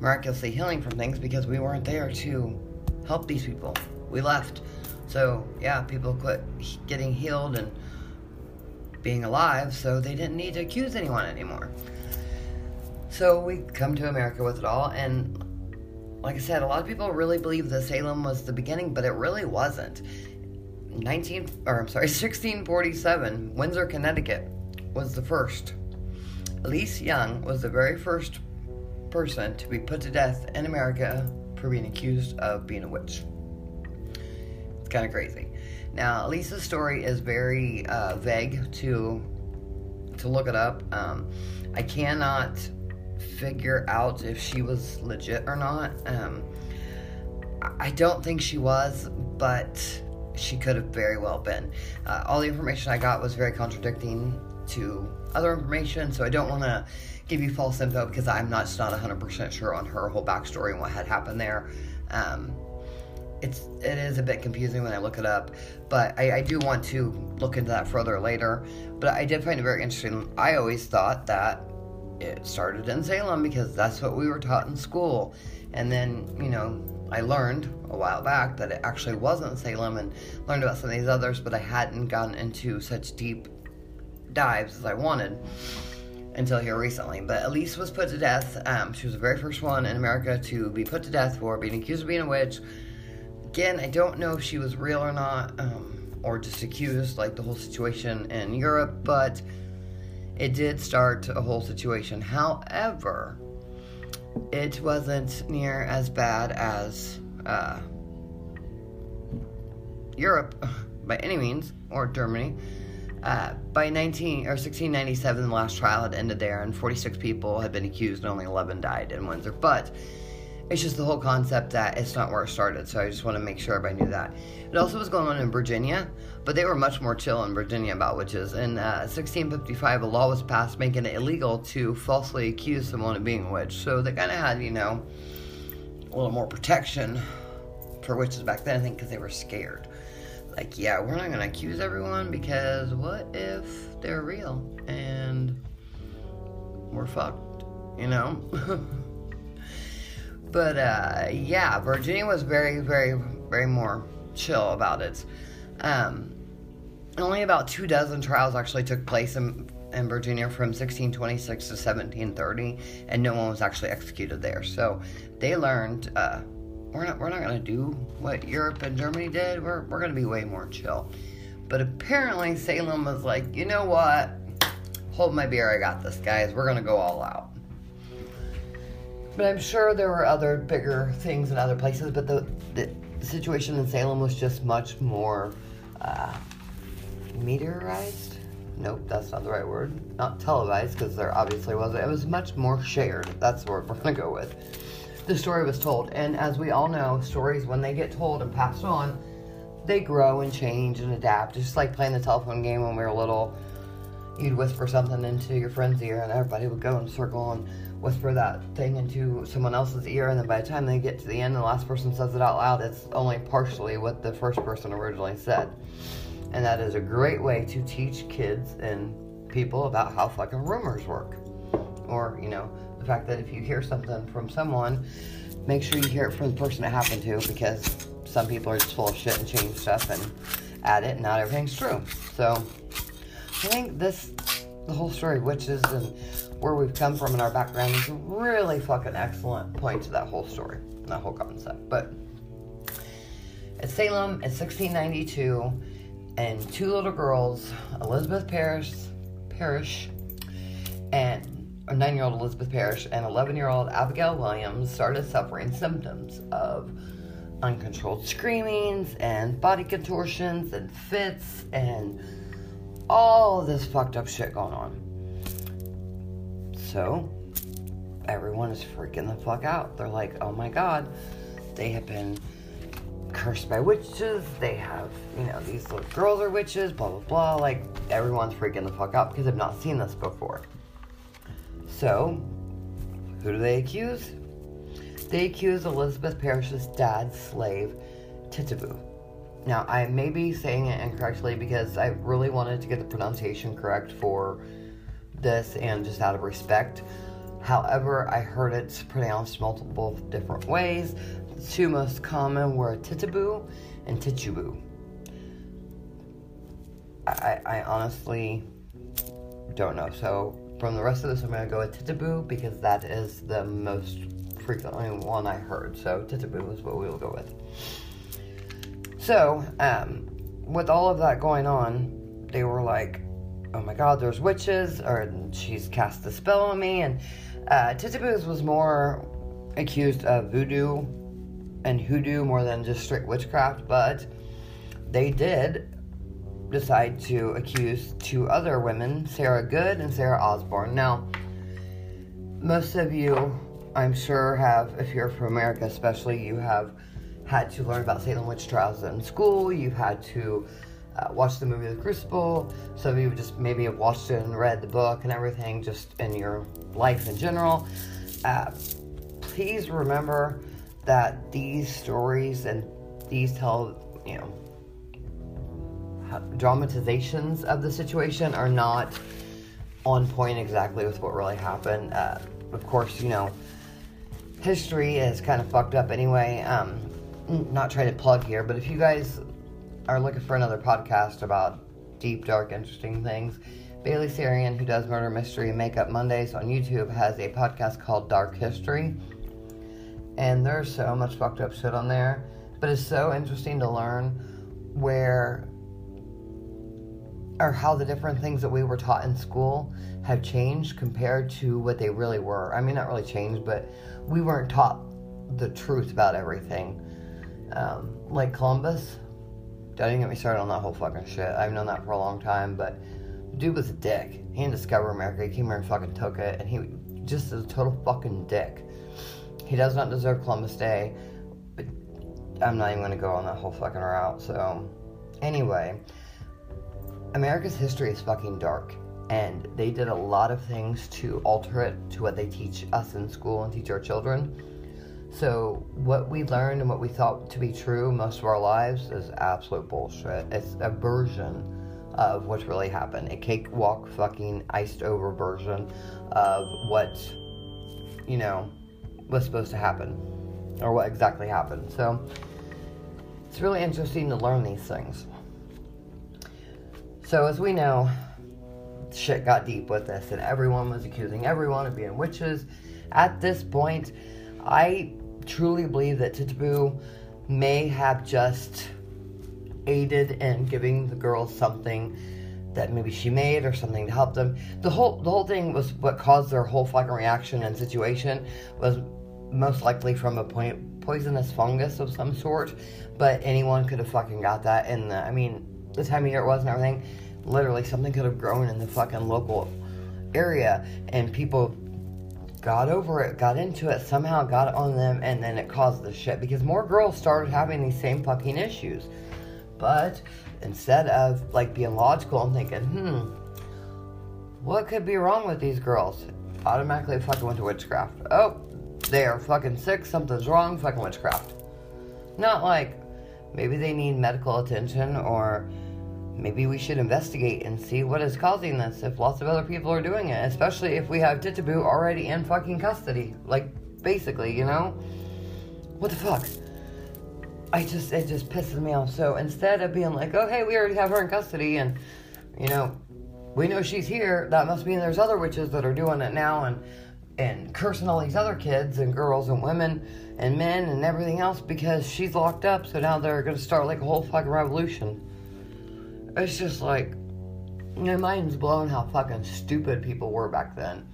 miraculously healing from things because we weren't there to help these people. We left. So, yeah, people quit getting healed and being alive, so they didn't need to accuse anyone anymore. So we come to America with it all, and like I said, a lot of people really believe that Salem was the beginning, but it really wasn't. 19 or I'm sorry, 1647, Windsor, Connecticut was the first. Elise Young was the very first person to be put to death in America for being accused of being a witch. It's kind of crazy. Now, Elise's story is very uh, vague to to look it up. Um, I cannot figure out if she was legit or not. Um, I don't think she was, but she could have very well been. Uh, all the information I got was very contradicting to other information, so I don't want to give you false info because I'm not just not 100% sure on her whole backstory and what had happened there. Um, it's it is a bit confusing when I look it up, but I, I do want to look into that further later. But I did find it very interesting. I always thought that it started in Salem because that's what we were taught in school, and then you know I learned a while back that it actually wasn't Salem and learned about some of these others, but I hadn't gotten into such deep dives as I wanted until here recently. But Elise was put to death. Um, she was the very first one in America to be put to death for being accused of being a witch. Again, I don't know if she was real or not, um, or just accused, like the whole situation in Europe, but it did start a whole situation. However, it wasn't near as bad as uh, Europe by any means, or Germany. Uh, by 19 or 1697, the last trial had ended there, and 46 people had been accused, and only 11 died in Windsor. But it's just the whole concept that it's not where it started. So I just want to make sure everybody knew that. It also was going on in Virginia, but they were much more chill in Virginia about witches. In uh, 1655, a law was passed making it illegal to falsely accuse someone of being a witch. So they kind of had, you know, a little more protection for witches back then, I think, because they were scared. Like, yeah, we're not going to accuse everyone because what if they're real and we're fucked, you know? but uh, yeah, Virginia was very, very, very more chill about it. Um, only about two dozen trials actually took place in, in Virginia from 1626 to 1730, and no one was actually executed there. So they learned uh, we're not we're not gonna do what Europe and Germany did. We're we're gonna be way more chill. But apparently Salem was like, you know what? Hold my beer, I got this, guys. We're gonna go all out. But I'm sure there were other bigger things in other places, but the, the situation in Salem was just much more uh, meteorized. Nope, that's not the right word. Not televised, because there obviously wasn't. It was much more shared. That's the word we're going to go with. The story was told. And as we all know, stories, when they get told and passed on, they grow and change and adapt. Just like playing the telephone game when we were little. You'd whisper something into your friend's ear, and everybody would go in a circle and whisper that thing into someone else's ear, and then by the time they get to the end, the last person says it out loud, it's only partially what the first person originally said. And that is a great way to teach kids and people about how fucking rumors work. Or, you know, the fact that if you hear something from someone, make sure you hear it from the person it happened to because some people are just full of shit and change stuff and add it, and not everything's true. So I think this, the whole story witches and where we've come from in our background is a really fucking excellent point to that whole story, and that whole concept. But at Salem in 1692, and two little girls, Elizabeth Parris, Parris and a nine year old Elizabeth Parris and 11 year old Abigail Williams started suffering symptoms of uncontrolled screamings and body contortions and fits and all this fucked up shit going on. So, everyone is freaking the fuck out. They're like, oh my god, they have been cursed by witches. They have, you know, these little girls are witches, blah, blah, blah. Like, everyone's freaking the fuck out because they've not seen this before. So, who do they accuse? They accuse Elizabeth Parris's dad's slave, Titubu. Now, I may be saying it incorrectly because I really wanted to get the pronunciation correct for this and just out of respect. However, I heard it pronounced multiple different ways. The two most common were Titubu and Tichubu. I, I honestly don't know. So from the rest of this, I'm going to go with Titubu because that is the most frequently one I heard. So Titubu is what we will go with. So, um, with all of that going on, they were like, oh my god, there's witches, or she's cast a spell on me. And uh, was more accused of voodoo and hoodoo more than just straight witchcraft, but they did decide to accuse two other women, Sarah Good and Sarah Osborne. Now, most of you, I'm sure, have, if you're from America especially, you have had to learn about Salem witch trials in school. You've had to uh, watch the movie The Crucible. Some of you just maybe have watched it and read the book and everything, just in your life in general. Uh, please remember that these stories and these tell, you know, dramatizations of the situation are not on point exactly with what really happened. Uh, of course, you know, history is kind of fucked up anyway. Um, not trying to plug here, but if you guys are looking for another podcast about deep, dark, interesting things, Bailey Sarian, who does Murder Mystery and Makeup Mondays on YouTube, has a podcast called Dark History. And there's so much fucked up shit on there. But it's so interesting to learn where or how the different things that we were taught in school have changed compared to what they really were. I mean, not really changed, but we weren't taught the truth about everything. Um, like Columbus, don't even get me started on that whole fucking shit. I've known that for a long time, but the dude was a dick. He didn't discover America. He came here and fucking took it, and he just is a total fucking dick. He does not deserve Columbus Day, but I'm not even gonna go on that whole fucking route. So, anyway, America's history is fucking dark, and they did a lot of things to alter it to what they teach us in school and teach our children. So, what we learned and what we thought to be true most of our lives is absolute bullshit. It's a version of what's really happened. A cakewalk, fucking iced over version of what, you know, was supposed to happen or what exactly happened. So, it's really interesting to learn these things. So, as we know, shit got deep with this, and everyone was accusing everyone of being witches. At this point, I truly believe that Titubu may have just aided in giving the girls something that maybe she made or something to help them. The whole the whole thing was what caused their whole fucking reaction and situation was most likely from a point, poisonous fungus of some sort. But anyone could have fucking got that in the. I mean, the time of year it was and everything, literally something could have grown in the fucking local area and people got over it, got into it, somehow got on them, and then it caused the shit because more girls started having these same fucking issues. But instead of like being logical and thinking, hmm, what could be wrong with these girls? Automatically fucking went to witchcraft. Oh, they are fucking sick, something's wrong, fucking witchcraft. Not like maybe they need medical attention or maybe we should investigate and see what is causing this if lots of other people are doing it, especially if we have Titubu already in fucking custody. Like, basically, you know? What the fuck? I just it just pisses me off. So instead of being like, oh hey, we already have her in custody, and you know, we know she's here. That must mean there's other witches that are doing it now, and and cursing all these other kids and girls and women and men and everything else because she's locked up. So now they're gonna start like a whole fucking revolution. It's just like my mind's blown how fucking stupid people were back then.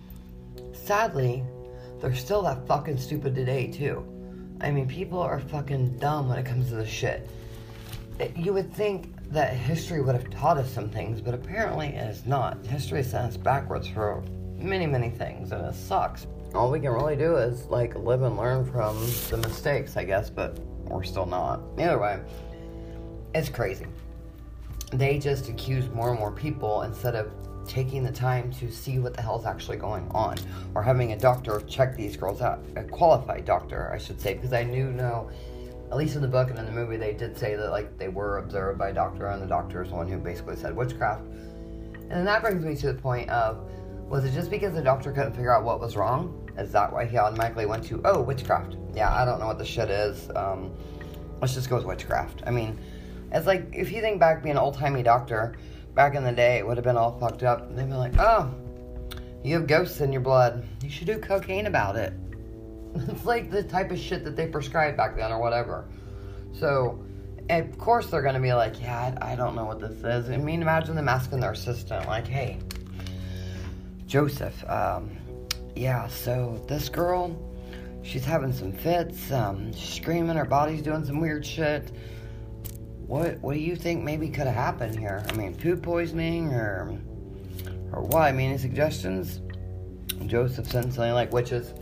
Sadly, they're still that fucking stupid today too. I mean, people are fucking dumb when it comes to this shit. You would think that history would have taught us some things, but apparently it is not. History sent us backwards for many, many things, and it sucks. All we can really do is like live and learn from the mistakes, I guess, but we're still not. Either way, it's crazy. They just accuse more and more people instead of taking the time to see what the hell's actually going on or having a doctor check these girls out a qualified doctor i should say because i knew no at least in the book and in the movie they did say that like they were observed by a doctor and the doctor is the one who basically said witchcraft. And then that brings me to the point of was it just because the doctor couldn't figure out what was wrong? Is that why he automatically went to oh witchcraft. Yeah i don't know what the shit is. Um, let's just go with witchcraft. I mean it's like if you think back being an old-timey doctor back in the day, it would have been all fucked up. They'd be like, oh, you have ghosts in your blood. You should do cocaine about it. it's like the type of shit that they prescribed back then or whatever. So, of course, they're going to be like, yeah, I, I, don't know what this is. I mean, imagine them asking their assistant, like, hey, Joseph, um, yeah, so this girl, she's having some fits, um, screaming, her body's doing some weird shit what what do you think maybe could have happened here? I mean, food poisoning or or what? I mean, any suggestions? Joseph said something like witches.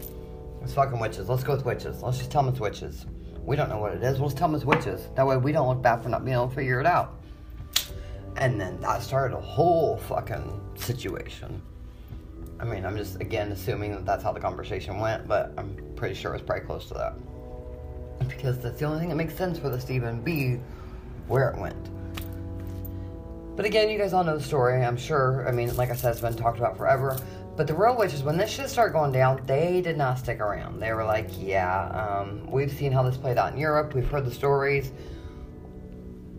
It's fucking witches. Let's go with witches. Let's just tell them it's witches. We don't know what it is. We'll just tell them it's witches. That way we don't look bad for not being able to figure it out. And then that started a whole fucking situation. I mean, I'm just again assuming that that's how the conversation went, but I'm pretty sure it's probably close to that. Because that's the only thing that makes sense for this to even be where it went. But again, you guys all know the story, I'm sure. I mean, like I said, it's been talked about forever. But the real witches, when this shit started going down, they did not stick around. They were like, yeah, um, we've seen how this played out in Europe. We've heard the stories.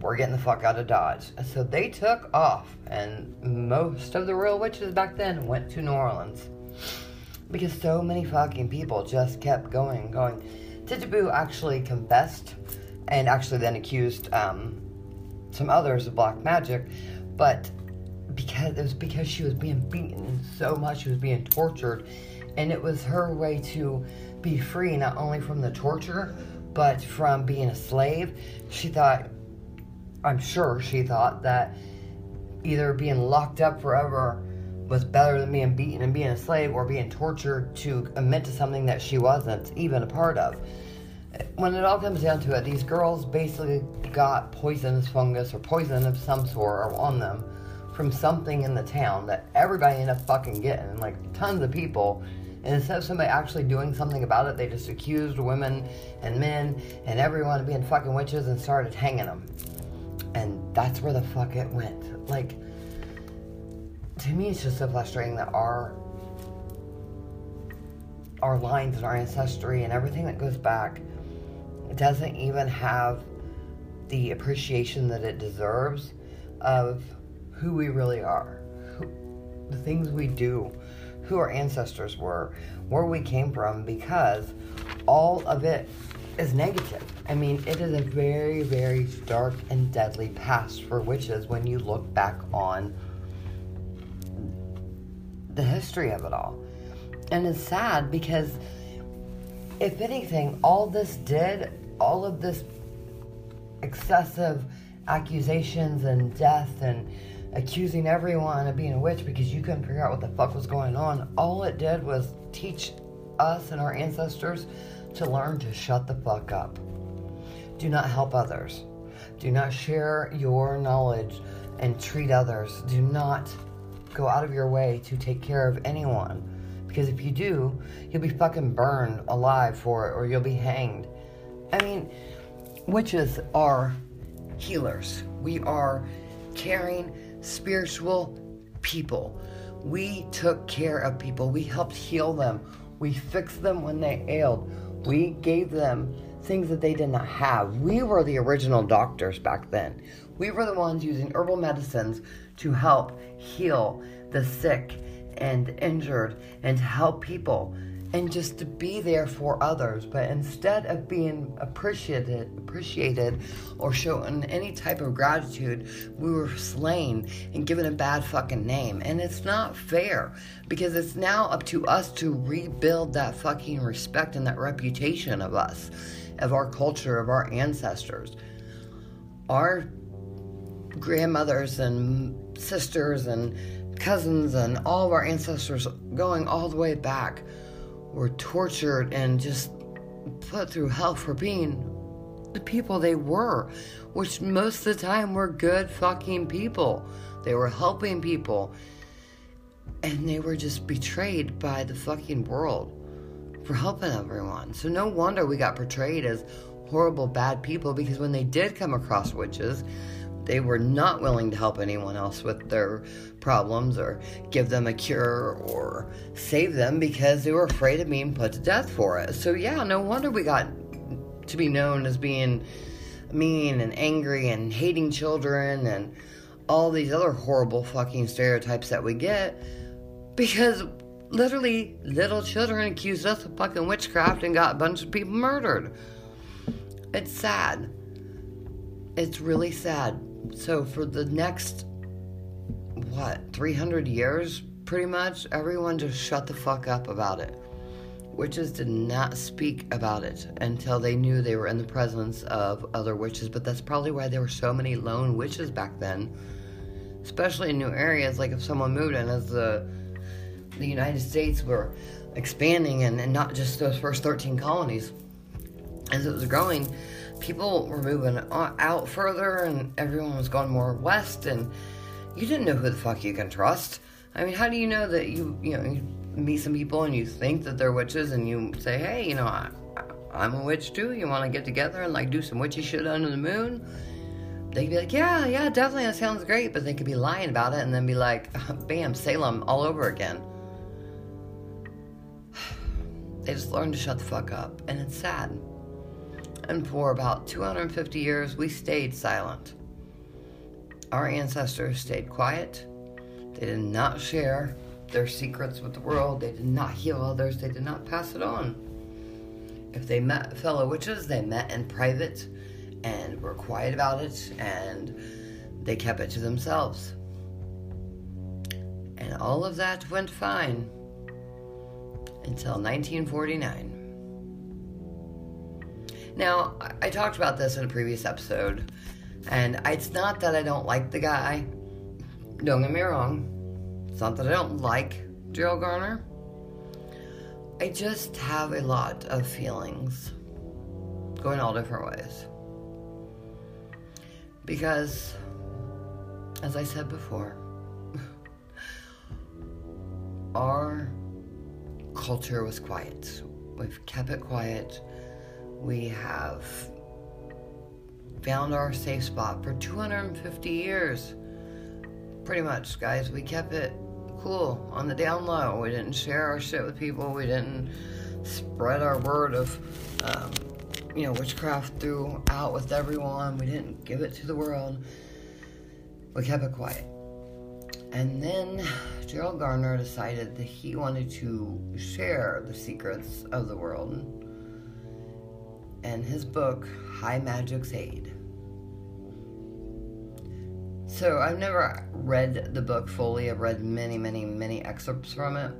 We're getting the fuck out of Dodge. So they took off. And most of the real witches back then went to New Orleans. Because so many fucking people just kept going going. Titubu actually confessed and actually then accused um, some others of black magic, but because it was because she was being beaten so much, she was being tortured, and it was her way to be free not only from the torture but from being a slave. She thought, I'm sure she thought that either being locked up forever was better than being beaten and being a slave or being tortured to admit to something that she wasn't even a part of when it all comes down to it, these girls basically got poisonous fungus or poison of some sort on them from something in the town that everybody ended up fucking getting, like tons of people. And instead of somebody actually doing something about it, they just accused women and men and everyone of being fucking witches and started hanging them. And that's where the fuck it went. Like, to me, it's just so frustrating that our our lines and our ancestry and everything that goes back doesn't even have the appreciation that it deserves of who we really are, who, the things we do, who our ancestors were, where we came from, because all of it is negative. I mean, it is a very, very dark and deadly past for witches when you look back on the history of it all. And it's sad because, if anything, all this did all of this excessive accusations and death and accusing everyone of being a witch because you couldn't figure out what the fuck was going on, all it did was teach us and our ancestors to learn to shut the fuck up. Do not help others. Do not share your knowledge and treat others. Do not go out of your way to take care of anyone. Because if you do, you'll be fucking burned alive for it or you'll be hanged. I mean, witches are healers. We are caring, spiritual people. We took care of people. We helped heal them. We fixed them when they ailed. We gave them things that they did not have. We were the original doctors back then. We were the ones using herbal medicines to help heal the sick and injured and to help people and just to be there for others. But instead of being appreciated, appreciated or showing any type of gratitude, we were slain and given a bad fucking name. And it's not fair because it's now up to us to rebuild that fucking respect and that reputation of us, of our culture, of our ancestors. Our grandmothers and sisters and cousins and all of our ancestors going all the way back were tortured and just put through hell for being the people they were, which most of the time were good fucking people. They were helping people. And they were just betrayed by the fucking world for helping everyone. So no wonder we got portrayed as horrible, bad people because when they did come across witches, they were not willing to help anyone else with their problems or give them a cure or save them because they were afraid of being put to death for it. So, yeah, no wonder we got to be known as being mean and angry and hating children and all these other horrible fucking stereotypes that we get because literally little children accused us of fucking witchcraft and got a bunch of people murdered. It's sad. It's really sad. So for the next what, 300 years pretty much, everyone just shut the fuck up about it. Witches did not speak about it until they knew they were in the presence of other witches, but that's probably why there were so many lone witches back then. Especially in new areas, like if someone moved in as the the United States were expanding and, and not just those first 13 colonies. As it was growing, people were moving out further and everyone was going more west and you didn't know who the fuck you can trust. I mean, how do you know that you, you know, you meet some people and you think that they're witches and you say, hey, you know, I, I'm a witch too. You want to get together and like do some witchy shit under the moon? They would be like, yeah, yeah, definitely, that sounds great. But they could be lying about it and then be like, bam, Salem all over again. They just learned to shut the fuck up, and it's sad and for about 250 years, we stayed silent. Our ancestors stayed quiet. They did not share their secrets with the world. They did not heal others. They did not pass it on. If they met fellow witches, they met in private and were quiet about it and they kept it to themselves. And all of that went fine until 1949. Now, I talked about this in a previous episode, and it's not that I don't like the guy. Don't get me wrong. It's not that I don't like Gerald Gardner. I just have a lot of feelings going all different ways. Because, as I said before, our culture was quiet. We've kept it quiet we have found our safe spot for 250 years. Pretty much, guys. We kept it cool on the down low. We didn't share our shit with people. We didn't spread our word of, um, you know, witchcraft throughout with everyone. We didn't give it to the world. We kept it quiet. And then Gerald Gardner decided that he wanted to share the secrets of the world and his book, High Magic's Aid. So I've never read the book fully. I've read many, many, many excerpts from it.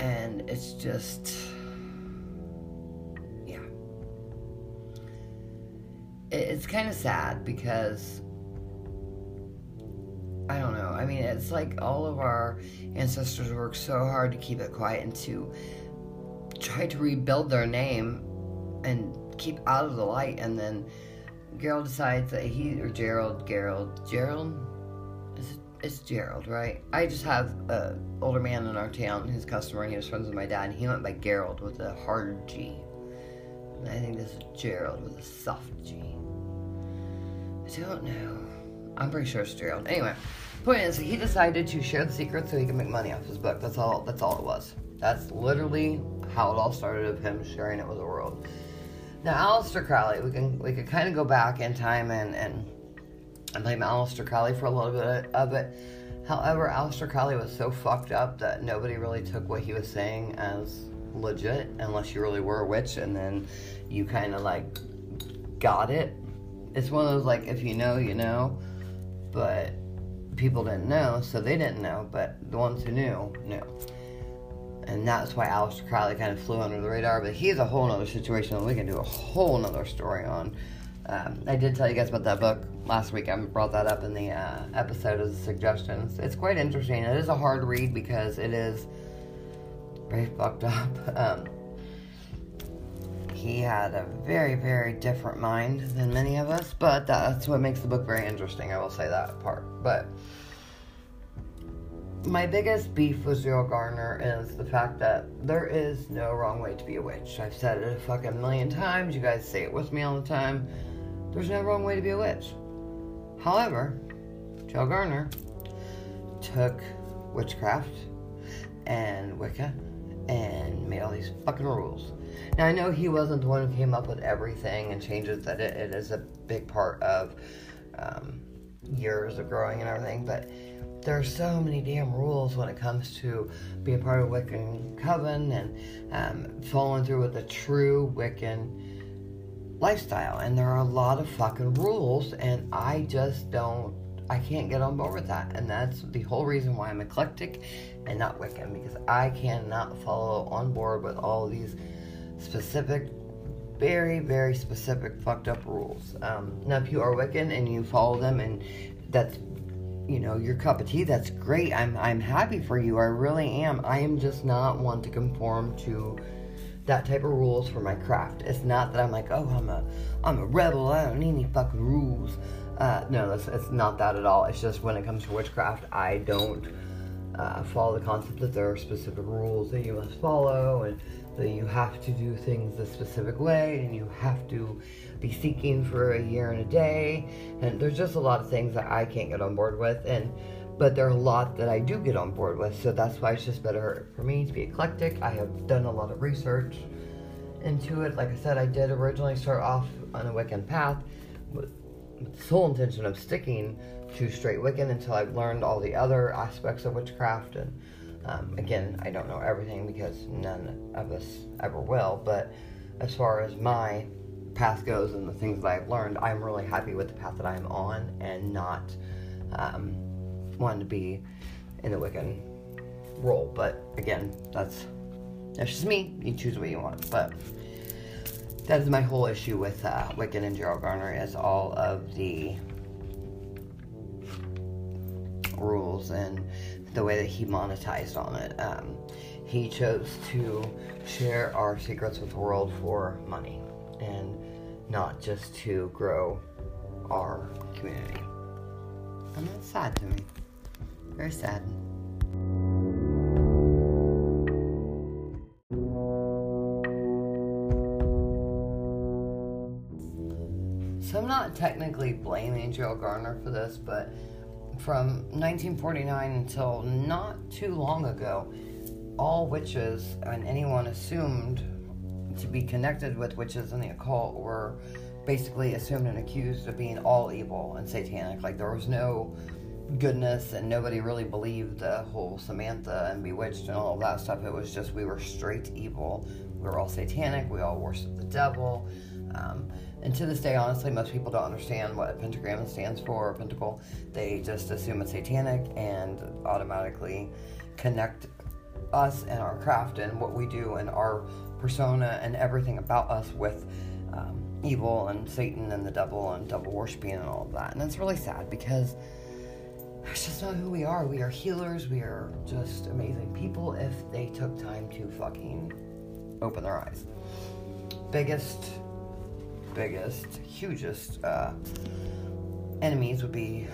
And it's just. Yeah. It's kind of sad because. I don't know. I mean, it's like all of our ancestors worked so hard to keep it quiet and to try to rebuild their name and keep out of the light. And then Gerald decides that he or Gerald, Gerald, Gerald, is it's Gerald, right? I just have an older man in our town, his customer, and he was friends with my dad. And he went by Gerald with a hard G. And I think this is Gerald with a soft G. I don't know. I'm pretty sure it's Gerald. Anyway, point is, he decided to share the secret so he could make money off his book. That's all. That's all it was. That's literally how it all started of him sharing it with the world. Now, Aleister Crowley, we can we could kind of go back in time and and and blame Aleister Crowley for a little bit of it. However, Aleister Crowley was so fucked up that nobody really took what he was saying as legit unless you really were a witch and then you kind of like got it. It's one of those like if you know, you know, but people didn't know, so they didn't know, but the ones who knew, knew. And that's why Aleister Crowley kind of flew under the radar, but he's a whole nother situation that we can do a whole nother story on. Um, I did tell you guys about that book last week. I brought that up in the uh, episode as a suggestions. It's quite interesting. It is a hard read because it is very fucked up. Um, he had a very, very different mind than many of us, but that's what makes the book very interesting. I will say that part. But my biggest beef with Gerald Gardner is the fact that there is no wrong way to be a witch. I've said it a fucking million times. You guys say it with me all the time. There's no wrong way to be a witch. However, Gerald Gardner took witchcraft and Wicca and made all these fucking rules. Now I know he wasn't the one who came up with everything and changes that it, it is a big part of um, years of growing and everything, but there are so many damn rules when it comes to being part of Wiccan Coven and um, following through with the true Wiccan lifestyle. And there are a lot of fucking rules, and I just don't, I can't get on board with that. And that's the whole reason why I'm eclectic and not Wiccan, because I cannot follow on board with all these specific very, very specific fucked up rules. Um, now, if you are Wiccan and you follow them, and that's you know your cup of tea, that's great. I'm I'm happy for you. I really am. I am just not one to conform to that type of rules for my craft. It's not that I'm like, oh, I'm a I'm a rebel. I don't need any fucking rules. Uh, no, it's, it's not that at all. It's just when it comes to witchcraft, I don't uh, follow the concept that there are specific rules that you must follow and that you have to do things a specific way and you have to be seeking for a year and a day. And there's just a lot of things that I can't get on board with and but there are a lot that I do get on board with. So that's why it's just better for me to be eclectic. I have done a lot of research into it. Like I said I did originally start off on a Wiccan path with the sole intention of sticking to straight Wiccan until I've learned all the other aspects of witchcraft. And um, again, I don't know everything because none of us ever will, but as far as my path goes and the things that I've learned, I'm really happy with the path that I'm on and not um, wanting to be in the Wiccan role. But again, that's that's just me. You choose what you want. But that is my whole issue with uh, Wiccan and Gerald Gardner is all of the rules and the way that he monetized on it. Um, he chose to share our secrets with the world for money and not just to grow our community. And that's sad to me. Very sad. So I'm not technically blaming Gerald Gardner for this, but from 1949 until not too long ago, all witches and anyone assumed to be connected with witches and the occult were basically assumed and accused of being all evil and satanic. Like there was no goodness and nobody really believed the whole Samantha and Bewitched and all of that stuff. It was just we were straight evil. We were all satanic. We all worshiped the devil. Um, and to this day, honestly, most people don't understand what a pentagram stands for or pentacle. They just assume it's satanic and automatically connect us and our craft and what we do and our persona and everything about us with um, evil and Satan and the devil and devil worshiping and all of that. And it's really sad because that's just not who we are. We are healers. We are just amazing people if they took time to fucking open their eyes. Biggest biggest, hugest uh, enemies would be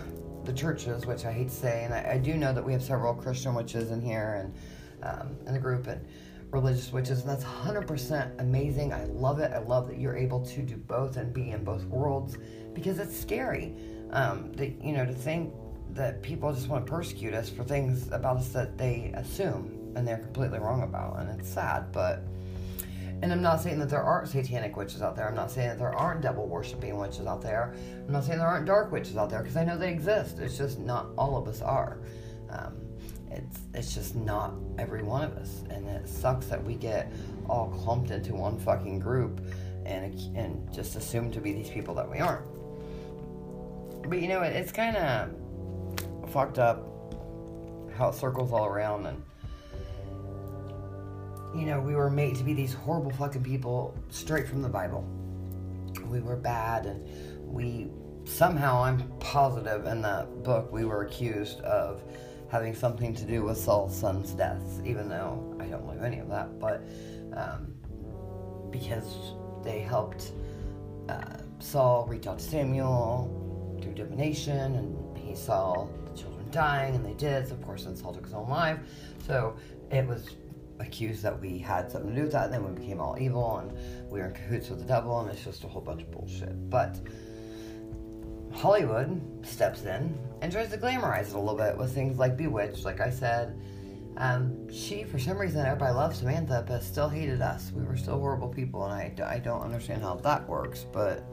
the churches, which I hate to say, and I, I, do know that we have several Christian witches in here and um, in the group and religious witches, and that's 100% amazing. I love it. I love that you're able to do both and be in both worlds because it's scary. Um, that you know to think that people just want to persecute us for things about us that they assume and they're completely wrong about, and it's sad, but And I'm not saying that there aren't satanic witches out there. I'm not saying that there aren't devil worshiping witches out there. I'm not saying there aren't dark witches out there because I know they exist. It's just not all of us are. Um, it's it's just not every one of us, and it sucks that we get all clumped into one fucking group and and just assume to be these people that we aren't. But you know, it, it's kind of fucked up how it circles all around and you know, we were made to be these horrible fucking people straight from the Bible. We were bad, and we somehow, I'm positive in that book, we were accused of having something to do with Saul's son's deaths, even though I don't believe any of that, but um, because they helped uh, Saul reach out to Samuel through divination, and he saw the children dying, and they did. So, of course, then Saul took his own life. So, it was accused that we had something to do with that, and then we became all evil, and we were in cahoots with the devil, and it's just a whole bunch of bullshit. But Hollywood steps in and tries to glamorize it a little bit with things like Bewitched, like I said. Um, she, for some reason, everybody loves Samantha, but still hated us. We were still horrible people, and I, I don't understand how that works, but,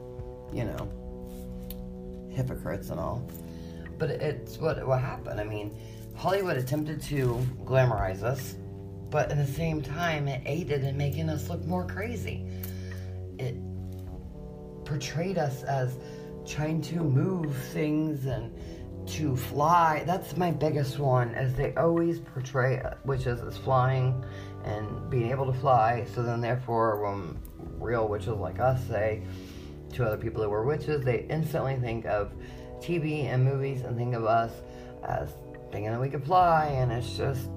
you know, hypocrites and all. But it's what, what happened. I mean, Hollywood attempted to glamorize us but at the same time, it aided in making us look more crazy. It portrayed us as trying to move things and to fly. That's my biggest one, as they always portray witches as flying and being able to fly. So then, therefore, when real witches like us say to other people that were witches, they instantly think of TV and movies and think of us as thinking that we can fly, and it's just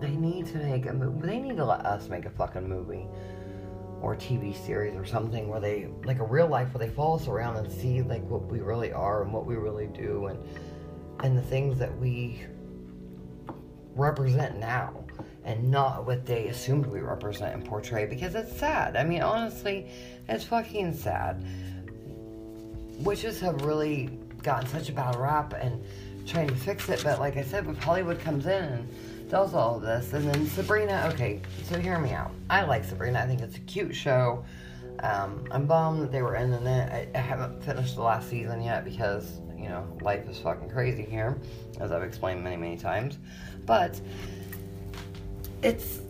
they need to make a movie. They need to let us make a fucking movie or TV series or something where they like a real life where they follow us around and see like what we really are and what we really do and and the things that we represent now and not what they assumed we represent and portray because it's sad. I mean, honestly, it's fucking sad. Witches have really gotten such a bad rap and trying to fix it, but like I said, if Hollywood comes in and does all of this. And then Sabrina, okay, so hear me out. I like Sabrina. I think it's a cute show. Um, I'm bummed that they were ending it. I, I haven't finished the last season yet because, you know, life is fucking crazy here, as I've explained many, many times. But it's.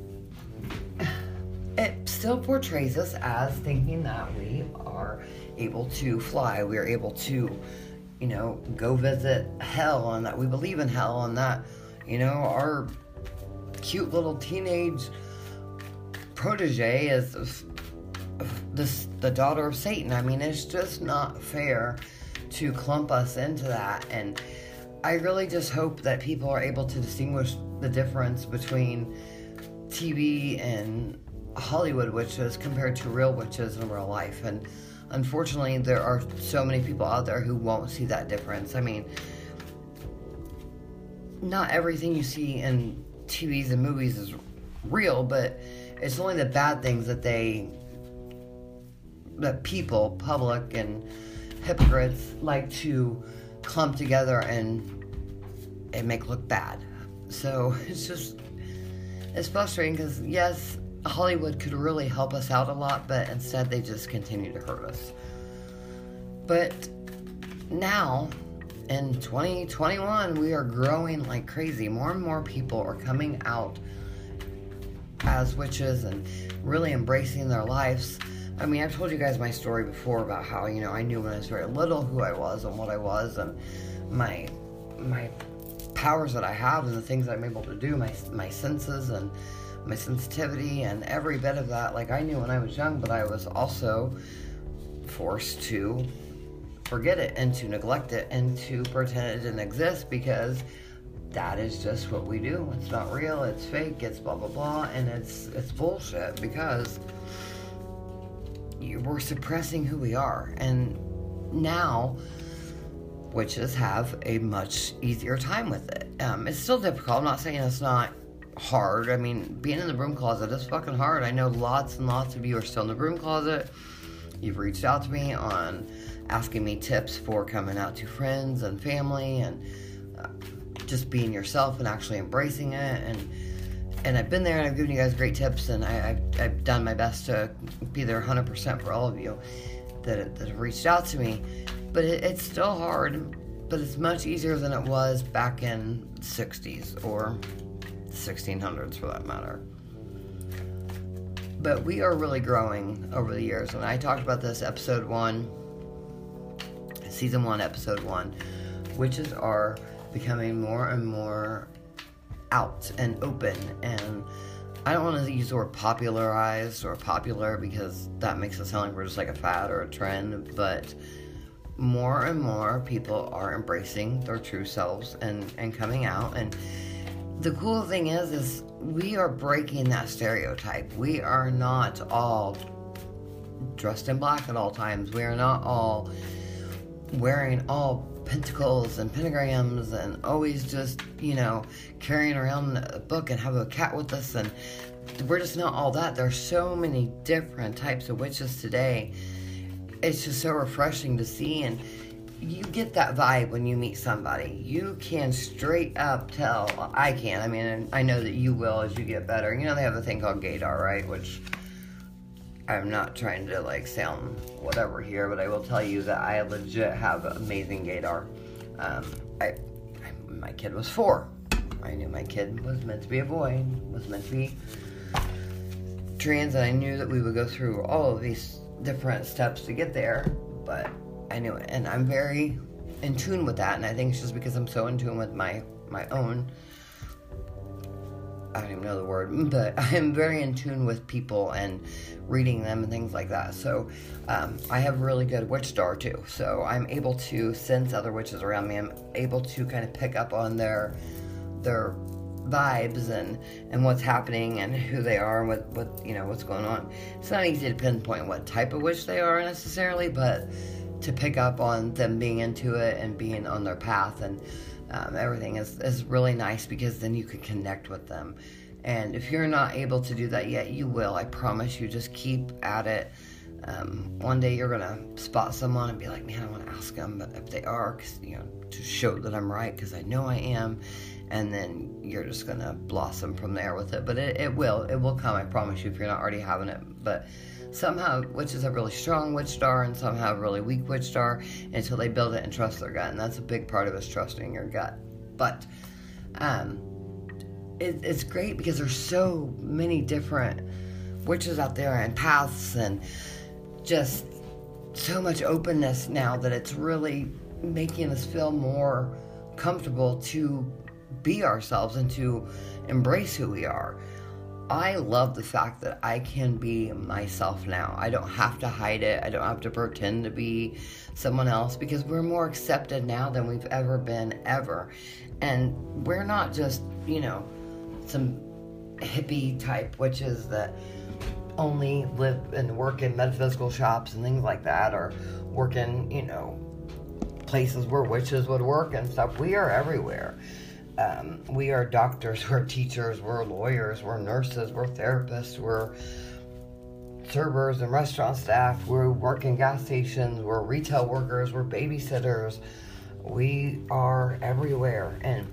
It still portrays us as thinking that we are able to fly. We are able to, you know, go visit hell and that we believe in hell and that, you know, our cute little teenage protege is this the daughter of Satan. I mean, it's just not fair to clump us into that. And I really just hope that people are able to distinguish the difference between TV and Hollywood witches compared to real witches in real life. And unfortunately, there are so many people out there who won't see that difference. I mean, not everything you see in TVs and movies is real, but it's only the bad things that they, that people, public, and hypocrites like to clump together and and make look bad. So it's just it's frustrating because yes, Hollywood could really help us out a lot, but instead they just continue to hurt us. But now in 2021, we are growing like crazy. More and more people are coming out as witches and really embracing their lives. I mean, I've told you guys my story before about how, you know, I knew when I was very little who I was and what I was and my my powers that I have and the things I'm able to do, my my senses and my sensitivity and every bit of that. Like I knew when I was young, but I was also forced to forget it and to neglect it and to pretend it didn't exist because that is just what we do. It's not real, it's fake, it's blah blah blah, and it's it's bullshit because we're suppressing who we are. And now witches have a much easier time with it. Um, it's still difficult. I'm not saying it's not hard. I mean, being in the broom closet is fucking hard. I know lots and lots of you are still in the broom closet. You've reached out to me on asking me tips for coming out to friends and family and uh, just being yourself and actually embracing it. And and I've been there and I've given you guys great tips and I, have I've done my best to be there 100% for all of you that, that have reached out to me. But it, it's still hard, but it's much easier than it was back in 60s or 1600s for that matter. But we are really growing over the years. And I talked about this episode one, season one, episode one. Witches are becoming more and more out and open and I don't want to use the word popularized or popular because that makes it sound like we're just like a fad or a trend, but more and more people are embracing their true selves and, and coming out. And the cool thing is, is we are breaking that stereotype. We are not all dressed in black at all times. We are not all wearing all pentacles and pentagrams and always just, you know, carrying around a book and have a cat with us. And we're just not all that. There's so many different types of witches today. It's just so refreshing to see. And you get that vibe when you meet somebody. You can straight up tell. I can. I mean, I know that you will as you get better. You know, they have a thing called gaydar, right? Which I'm not trying to like sound whatever here, but I will tell you that I legit have amazing gaydar. Um, I, I, my kid was four. I knew my kid was meant to be a boy, was meant to be trans, and I knew that we would go through all of these different steps to get there. But I knew it, and I'm very in tune with that. And I think it's just because I'm so in tune with my my own I don't even know the word, but I am very in tune with people and reading them and things like that. So um, I have a really good witchdar too. So I'm able to sense other witches around me. I'm able to kind of pick up on their their vibes and and what's happening and who they are and what what you know what's going on. It's not easy to pinpoint what type of witch they are necessarily, but to pick up on them being into it and being on their path and um, everything is, is really nice because then you can connect with them. And if you're not able to do that yet, you will. I promise you. Just keep at it. Um, one day you're gonna spot someone and be like, "Man, I want to ask them But if they are," cause, you know, to show that I'm right, because I know I am. And then you're just gonna blossom from there with it. But it, it will, it will come. I promise you. If you're not already having it, but somehow witches have really strong witchdar and some have really weak witchdar until they build it and trust their gut and that's a big part of us trusting your gut. But um, it, it's great because there's so many different witches out there and paths and just so much openness now that it's really making us feel more comfortable to be ourselves and to embrace who we are I love the fact that I can be myself now. I don't have to hide it. I don't have to pretend to be someone else because we're more accepted now than we've ever been, ever. And we're not just, you know, some hippie type witches that only live and work in metaphysical shops and things like that, or work in, you know, places where witches would work and stuff. We are everywhere. Um, we are doctors, we're teachers, we're lawyers, we're nurses, we're therapists, we're servers and restaurant staff, we work in gas stations, we're retail workers, we're babysitters. We are everywhere. And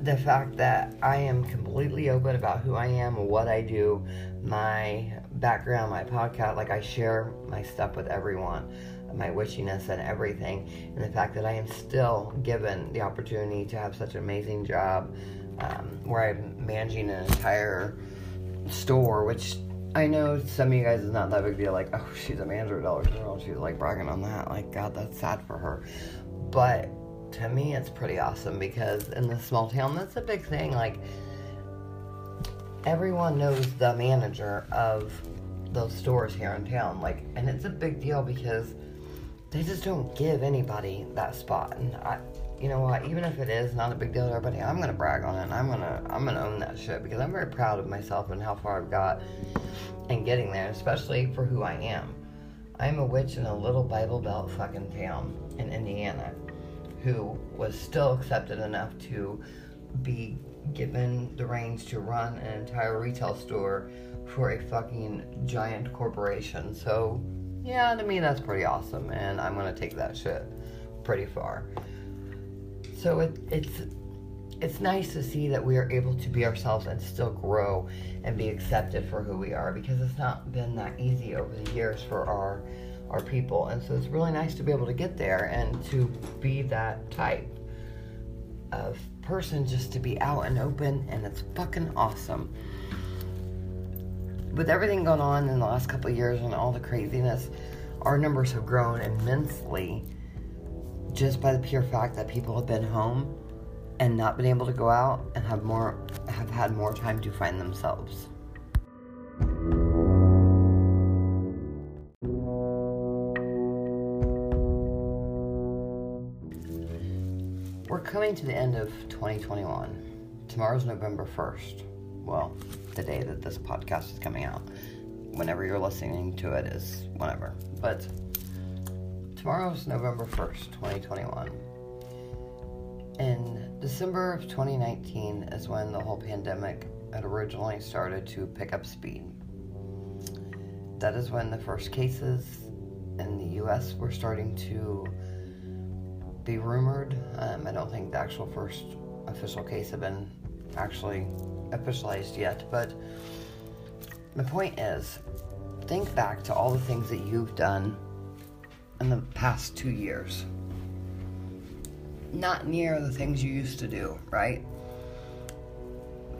the fact that I am completely open about who I am what I do, my background, my podcast, like I share my stuff with everyone my witchiness and everything, and the fact that I am still given the opportunity to have such an amazing job um, where I'm managing an entire store, which I know some of you guys is not that big deal. Like, oh, she's a manager at Dollar General. She's like bragging on that. Like, God, that's sad for her. But to me, it's pretty awesome because in this small town, that's a big thing. Like, everyone knows the manager of those stores here in town. Like, and it's a big deal because they just don't give anybody that spot. And I, you know what? Even if it is not a big deal to everybody, I'm gonna brag on it. And I'm gonna, I'm gonna own that shit because I'm very proud of myself and how far I've got and getting there, especially for who I am. I'm a witch in a little Bible Belt fucking town in Indiana who was still accepted enough to be given the reins to run an entire retail store for a fucking giant corporation. So yeah, to me that's pretty awesome, and I'm gonna take that shit pretty far. So it, it's it's nice to see that we are able to be ourselves and still grow and be accepted for who we are because it's not been that easy over the years for our our people and so it's really nice to be able to get there and to be that type of person just to be out and open and it's fucking awesome with everything going on in the last couple of years and all the craziness our numbers have grown immensely just by the pure fact that people have been home and not been able to go out and have more have had more time to find themselves. We're coming to the end of 2021. Tomorrow's November 1st. Well, the day that this podcast is coming out. Whenever you're listening to it is whenever. But tomorrow's November 1st, 2021 in December of 2019 is when the whole pandemic had originally started to pick up speed. That is when the first cases in the US were starting to be rumored. Um, I don't think the actual first official case had been actually officialized yet, but the point is think back to all the things that you've done in the past two years not near the things you used to do, right?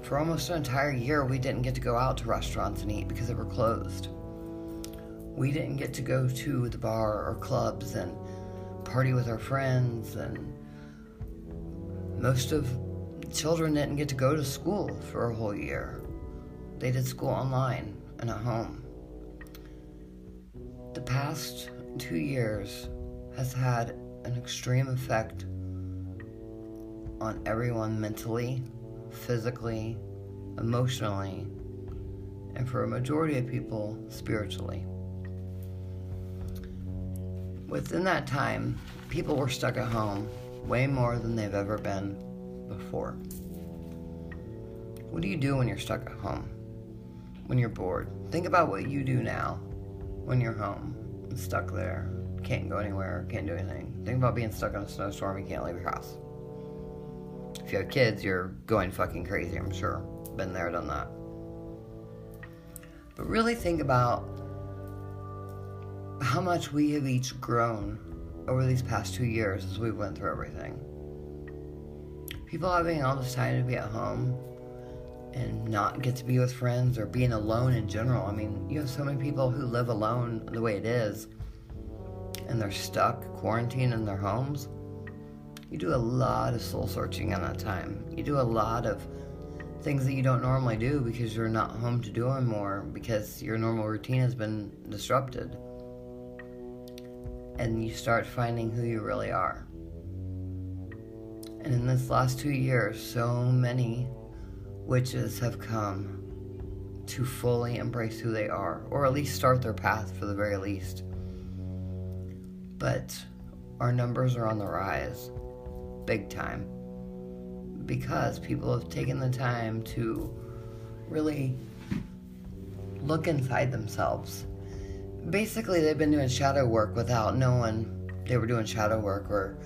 For almost an entire year, we didn't get to go out to restaurants and eat because they were closed. We didn't get to go to the bar or clubs and party with our friends, and most of children didn't get to go to school for a whole year. They did school online and at home. The past two years has had an extreme effect on everyone mentally, physically, emotionally, and for a majority of people, spiritually. Within that time, people were stuck at home way more than they've ever been before. What do you do when you're stuck at home? When you're bored? Think about what you do now when you're home stuck there. Can't go anywhere, can't do anything. Think about being stuck in a snowstorm, you can't leave your house. If you have kids, you're going fucking crazy, I'm sure. Been there, done that. But really think about how much we have each grown over these past two years as we went through everything. People having all this time to be at home and not get to be with friends or being alone in general. I mean, you have so many people who live alone the way it is and they're stuck quarantined in their homes you do a lot of soul searching in that time. You do a lot of things that you don't normally do because you're not home to do them more because your normal routine has been disrupted. And you start finding who you really are. And in this last two years, so many witches have come to fully embrace who they are, or at least start their path for the very least. But our numbers are on the rise big time because people have taken the time to really look inside themselves. Basically, they've been doing shadow work without knowing they were doing shadow work or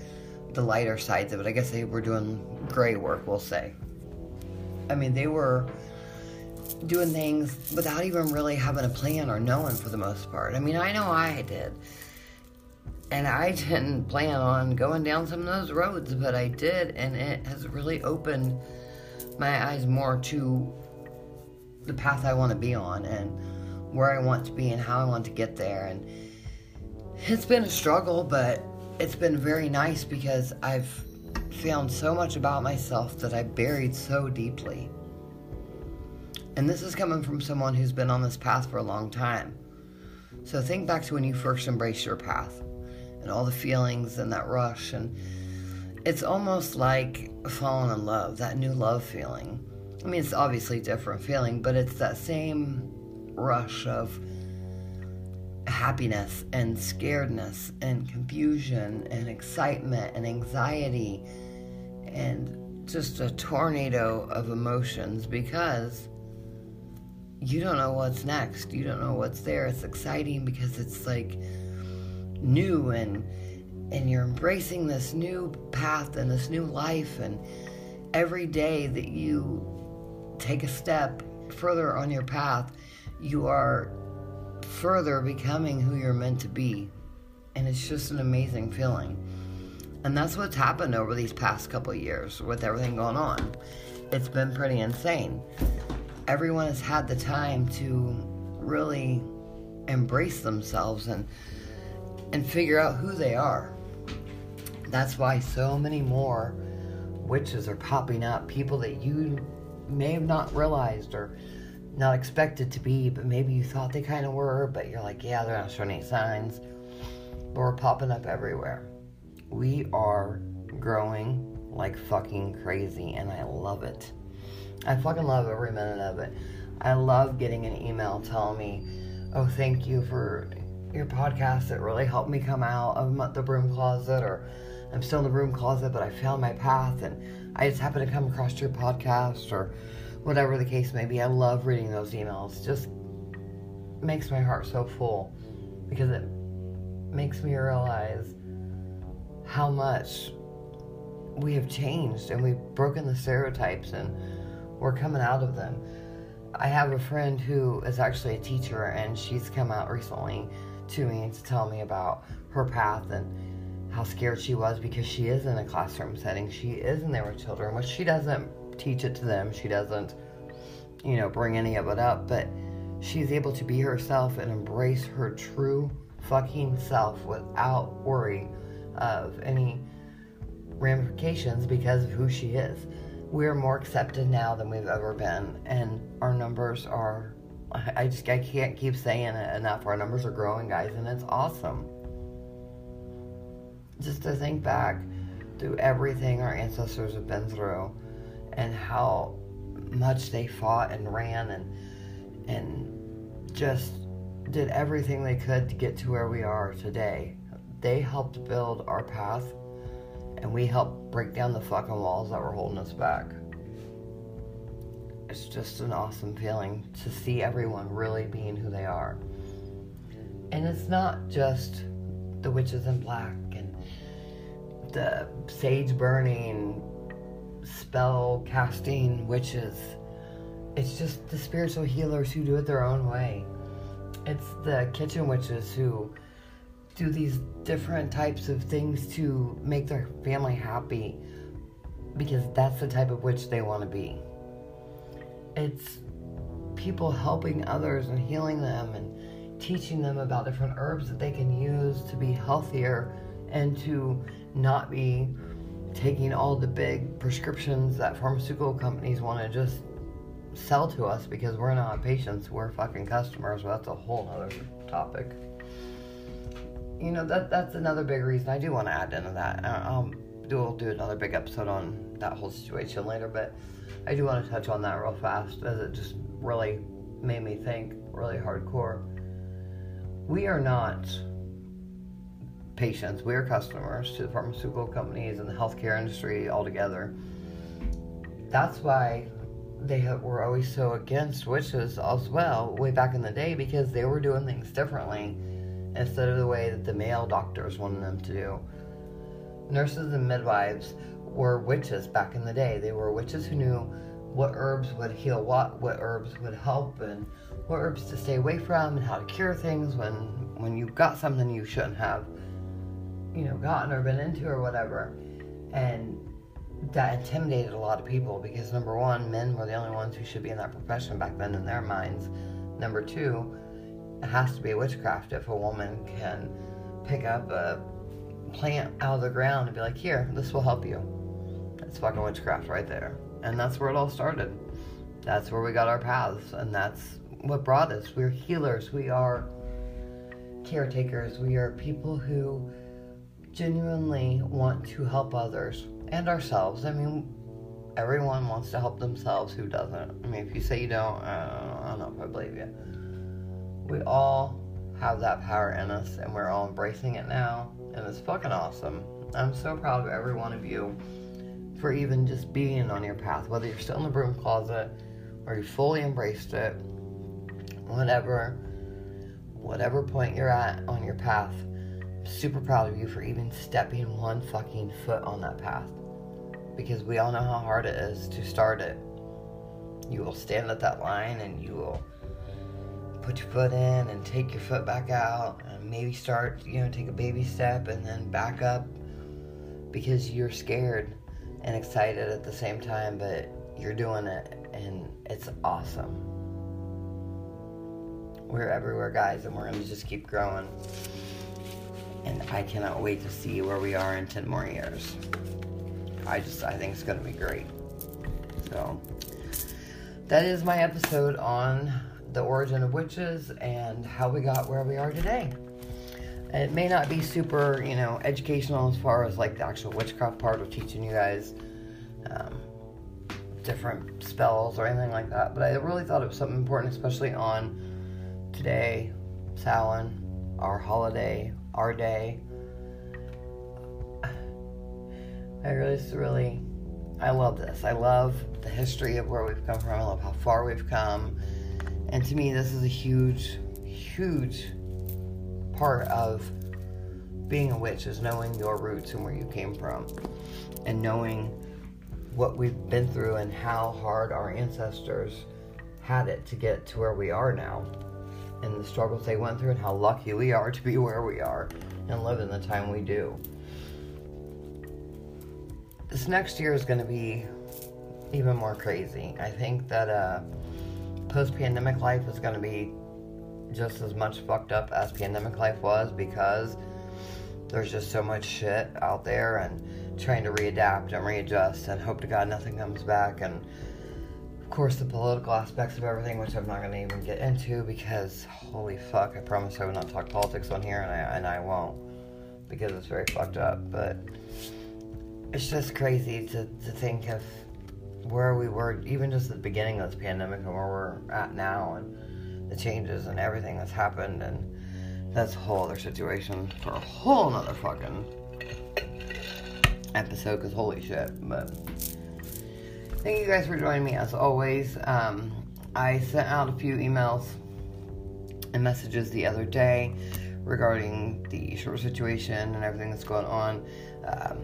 the lighter sides of it. I guess they were doing gray work, we'll say. I mean, they were doing things without even really having a plan or knowing for the most part. I mean, I know I did. And I didn't plan on going down some of those roads, but I did, and it has really opened my eyes more to the path I want to be on and where I want to be and how I want to get there. And it's been a struggle, but it's been very nice because I've found so much about myself that I buried so deeply. And this is coming from someone who's been on this path for a long time. So think back to when you first embraced your path and all the feelings and that rush and it's almost like falling in love, that new love feeling. I mean, it's obviously different feeling, but it's that same rush of happiness and scaredness and confusion and excitement and anxiety and just a tornado of emotions because you don't know what's next. You don't know what's there. It's exciting because it's like new and and you're embracing this new path and this new life and every day that you take a step further on your path, you are further becoming who you're meant to be. And it's just an amazing feeling. And that's what's happened over these past couple years with everything going on. It's been pretty insane. Everyone has had the time to really embrace themselves and and figure out who they are. That's why so many more witches are popping up, people that you may have not realized or not expected to be, but maybe you thought they kind of were, but you're like, yeah, they're not showing any signs. But we're popping up everywhere. We are growing like fucking crazy, and I love it. I fucking love every minute of it. I love getting an email telling me, oh, thank you for your podcast. It really helped me come out of the broom closet, or I'm still in the broom closet, but I found my path, and I just happened to come across your podcast, or whatever the case may be. I love reading those emails. Just makes my heart so full because it makes me realize how much we have changed and we've broken the stereotypes and we're coming out of them. I have a friend who is actually a teacher and she's come out recently to me to tell me about her path and how scared she was because she is in a classroom setting. She is in there with children, which she doesn't teach it to them. She doesn't, you know, bring any of it up, but she's able to be herself and embrace her true fucking self without worry of any ramifications because of who she is. We're more accepted now than we've ever been, and our numbers are. I just I can't keep saying it enough. Our numbers are growing, guys, and it's awesome. Just to think back through everything our ancestors have been through, and how much they fought and ran and and just did everything they could to get to where we are today. They helped build our path and we helped break down the fucking walls that were holding us back. It's just an awesome feeling to see everyone really being who they are. And it's not just the witches in black and the sage burning, spell casting witches. It's just the spiritual healers who do it their own way. It's the kitchen witches who do these different types of things to make their family happy because that's the type of witch they want to be. It's people helping others and healing them and teaching them about different herbs that they can use to be healthier and to not be taking all the big prescriptions that pharmaceutical companies want to just sell to us because we're not patients, we're fucking customers. Well, that's a whole other topic you know that that's another big reason I do want to add into that. I'll do we'll do another big episode on that whole situation later, but I do want to touch on that real fast as it just really made me think really hardcore. We are not patients; we are customers to the pharmaceutical companies and the healthcare industry altogether. That's why they were always so against witches as well way back in the day because they were doing things differently instead of the way that the male doctors wanted them to do. Nurses and midwives were witches back in the day. They were witches who knew what herbs would heal what, what herbs would help, and what herbs to stay away from, and how to cure things when when you got something you shouldn't have, you know, gotten or been into or whatever. And that intimidated a lot of people because number one, men were the only ones who should be in that profession back then in their minds. Number two, it has to be witchcraft if a woman can pick up a plant out of the ground and be like, here, this will help you. That's fucking witchcraft right there. And that's where it all started. That's where we got our paths, and that's what brought us. We're healers, we are caretakers, we are people who genuinely want to help others and ourselves. I mean, everyone wants to help themselves. Who doesn't? I mean, if you say you don't, uh, I don't know if I believe you we all have that power in us and we're all embracing it now. And it's fucking awesome. I'm so proud of every one of you for even just being on your path, whether you're still in the broom closet or you fully embraced it, whatever, whatever point you're at on your path. Super proud of you for even stepping one fucking foot on that path because we all know how hard it is to start it. You will stand at that line and you will put your foot in and take your foot back out and maybe start, you know, take a baby step and then back up because you're scared and excited at the same time, but you're doing it and it's awesome. We're everywhere, guys, and we're going to just keep growing. And I cannot wait to see where we are in 10 more years. I just, I think it's going to be great. So, that is my episode on the origin of witches and how we got where we are today. It may not be super, you know, educational as far as like the actual witchcraft part of teaching you guys um, different spells or anything like that, but I really thought it was something important, especially on today, Samhain, our holiday, our day. I really, really, I love this. I love the history of where we've come from. I love how far we've come. And to me, this is a huge, huge part of being a witch is knowing your roots and where you came from and knowing what we've been through and how hard our ancestors had it to get to where we are now and the struggles they went through and how lucky we are to be where we are and live in the time we do. This next year is going to be even more crazy. I think that uh, post pandemic life is going to be just as much fucked up as pandemic life was because there's just so much shit out there and trying to readapt and readjust and hope to God nothing comes back and of course the political aspects of everything which I'm not going to even get into because holy fuck I promise I will not talk politics on here and I, and I won't because it's very fucked up but it's just crazy to, to think of where we were even just at the beginning of this pandemic and where we're at now and the changes and everything that's happened, and that's a whole other situation for a whole nother fucking episode. Because holy shit! But thank you guys for joining me as always. Um, I sent out a few emails and messages the other day regarding the short situation and everything that's going on. Um,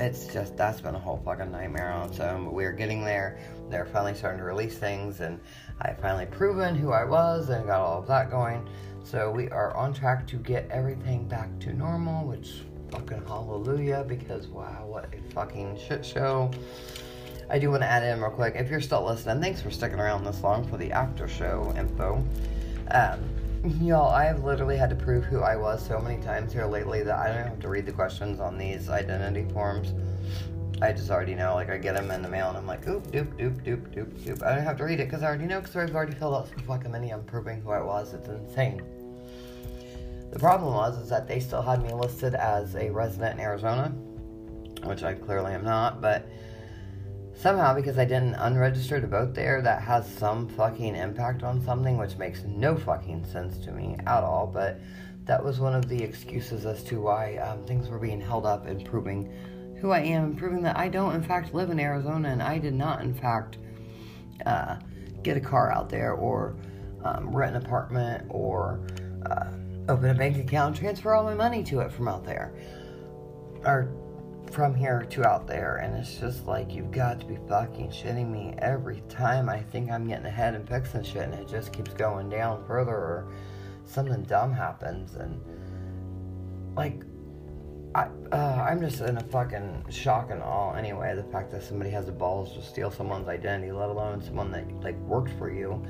it's just that's been a whole fucking nightmare on its own. But we're getting there. They're finally starting to release things, and I finally proven who I was and got all of that going. So we are on track to get everything back to normal, which fucking hallelujah, because wow, what a fucking shit show. I do want to add in real quick, if you're still listening, thanks for sticking around this long for the after show info. Um, y'all, I have literally had to prove who I was so many times here lately that I don't have to read the questions on these identity forms. I just already know. Like I get them in the mail and I'm like, oop, doop, doop, doop, doop, doop. I don't have to read it because I already know because I've already filled out so fucking many. I'm proving who I was. It's insane. The problem was is that they still had me listed as a resident in Arizona, which I clearly am not. But somehow, because I didn't unregister to vote there, that has some fucking impact on something, which makes no fucking sense to me at all. But that was one of the excuses as to why um, things were being held up and proving who I am and proving that I don't, in fact, live in Arizona and I did not, in fact, uh, get a car out there or um, rent an apartment or uh, open a bank account, transfer all my money to it from out there or from here to out there. And it's just like, you've got to be fucking shitting me every time I think I'm getting ahead and fixing shit and it just keeps going down further or something dumb happens. And like, I, uh, I'm just in a fucking shock and awe anyway. The fact that somebody has the balls to steal someone's identity, let alone someone that like worked for you,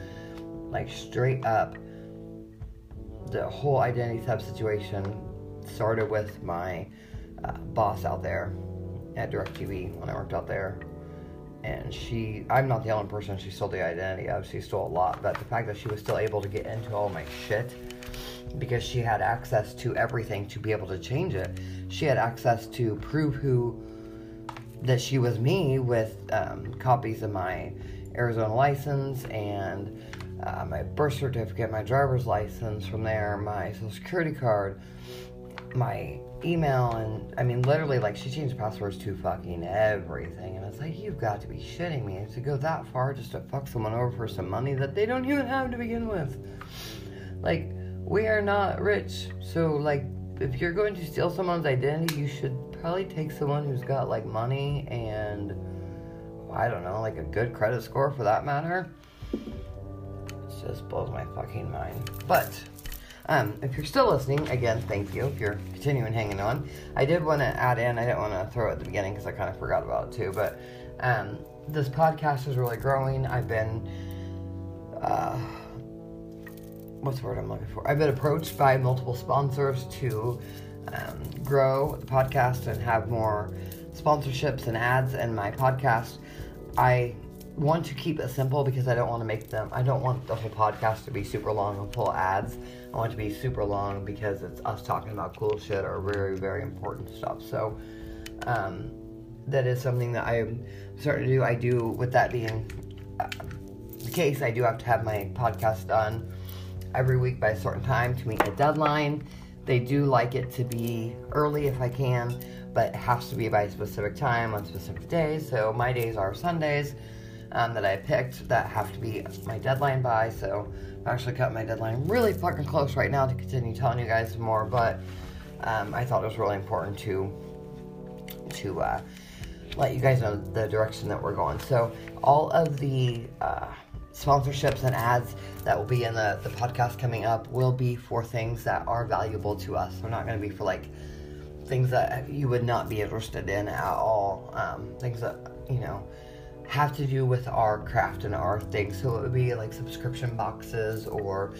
like straight up. The whole identity theft situation started with my uh, boss out there at DirecTV when I worked out there, and she. I'm not the only person she stole the identity of. She stole a lot, but the fact that she was still able to get into all my shit because she had access to everything to be able to change it. She had access to prove who that she was me with um, copies of my Arizona license and uh, my birth certificate, my driver's license from there, my social security card, my email, and I mean, literally, like, she changed passwords to fucking everything. And it's like, you've got to be shitting me to go that far just to fuck someone over for some money that they don't even have to begin with. Like, we are not rich. So, like, if you're going to steal someone's identity, you should probably take someone who's got like money and I don't know, like a good credit score for that matter. It just blows my fucking mind. But um, if you're still listening, again, thank you. If you're continuing hanging on, I did want to add in. I didn't want to throw it at the beginning because I kind of forgot about it too. But um, this podcast is really growing. I've been, uh, what's the word I'm looking for? I've been approached by multiple sponsors to um, grow the podcast and have more sponsorships and ads in my podcast. I want to keep it simple because I don't want to make them, I don't want the whole podcast to be super long and full ads. I want to be super long because it's us talking about cool shit or very, very important stuff. So, um, that is something that I'm starting to do. I do, with that being uh, the case, I do have to have my podcast done every week by a certain time to meet a deadline. They do like it to be early if I can, but it has to be by a specific time on specific days. So my days are Sundays um, that I picked that have to be my deadline by. So actually cut my deadline really fucking close right now to continue telling you guys more. But um, I thought it was really important to to uh, let you guys know the direction that we're going. So all of the uh, sponsorships and ads that will be in the, the podcast coming up will be for things that are valuable to us. They're not going to be for like things that you would not be interested in at all. Um, things that, you know, have to do with our craft and our thing. So it would be like subscription boxes or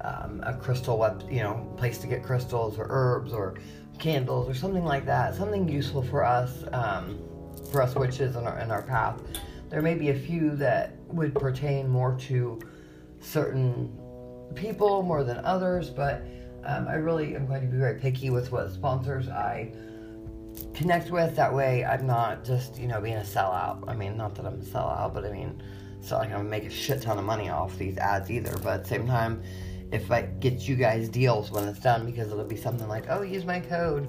um, a crystal web, you know, place to get crystals or herbs or candles or something like that. Something useful for us, um, for us witches in our, in our path. There may be a few that would pertain more to certain people more than others, but um, I really am going to be very picky with what sponsors I connect with. That way, I'm not just you know being a sellout. I mean, not that I'm a sellout, but I mean, it's not like I'm gonna make a shit ton of money off these ads either. But at the same time, if I get you guys deals when it's done, because it'll be something like, oh, use my code,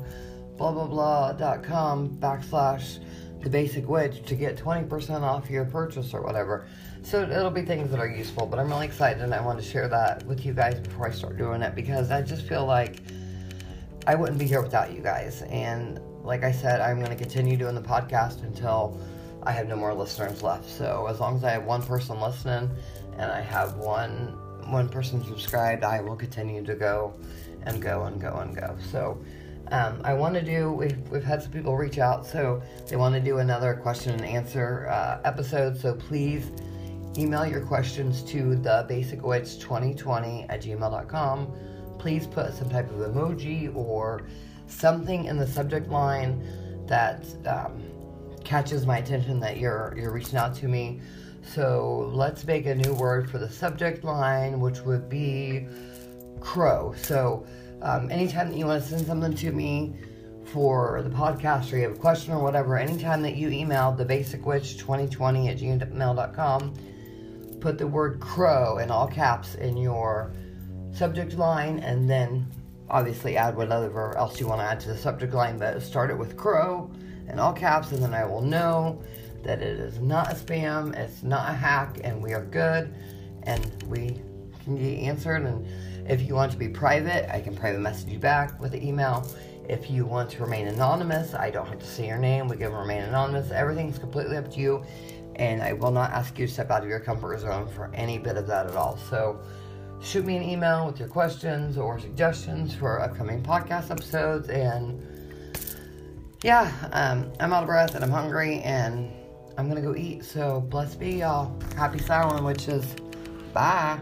blah blah blah dot com backslash the basic witch to get 20% off your purchase or whatever. So it'll be things that are useful, but I'm really excited and I want to share that with you guys before I start doing it because I just feel like I wouldn't be here without you guys. And like I said, I'm going to continue doing the podcast until I have no more listeners left. So as long as I have one person listening and I have one one person subscribed, I will continue to go and go and go and go. So um, I want to do, we've, we've had some people reach out, so they want to do another question and answer uh, episode. So please email your questions to the basicwitch2020 at gmail.com. Please put some type of emoji or something in the subject line that um, catches my attention that you're you're reaching out to me. So let's make a new word for the subject line, which would be crow. So um, anytime that you want to send something to me for the podcast or you have a question or whatever, anytime that you email the basicwitch2020 at gmail.com, put the word crow in all caps in your subject line and then obviously add whatever else you want to add to the subject line, but start it with crow in all caps and then I will know that it is not a spam, it's not a hack, and we are good and we can get answered and if you want to be private, I can private message you back with the email. If you want to remain anonymous, I don't have to say your name. We can remain anonymous. Everything's completely up to you. And I will not ask you to step out of your comfort zone for any bit of that at all. So shoot me an email with your questions or suggestions for upcoming podcast episodes. And yeah, um, I'm out of breath and I'm hungry and I'm going to go eat. So bless be, y'all. Happy Samhain, witches. Bye.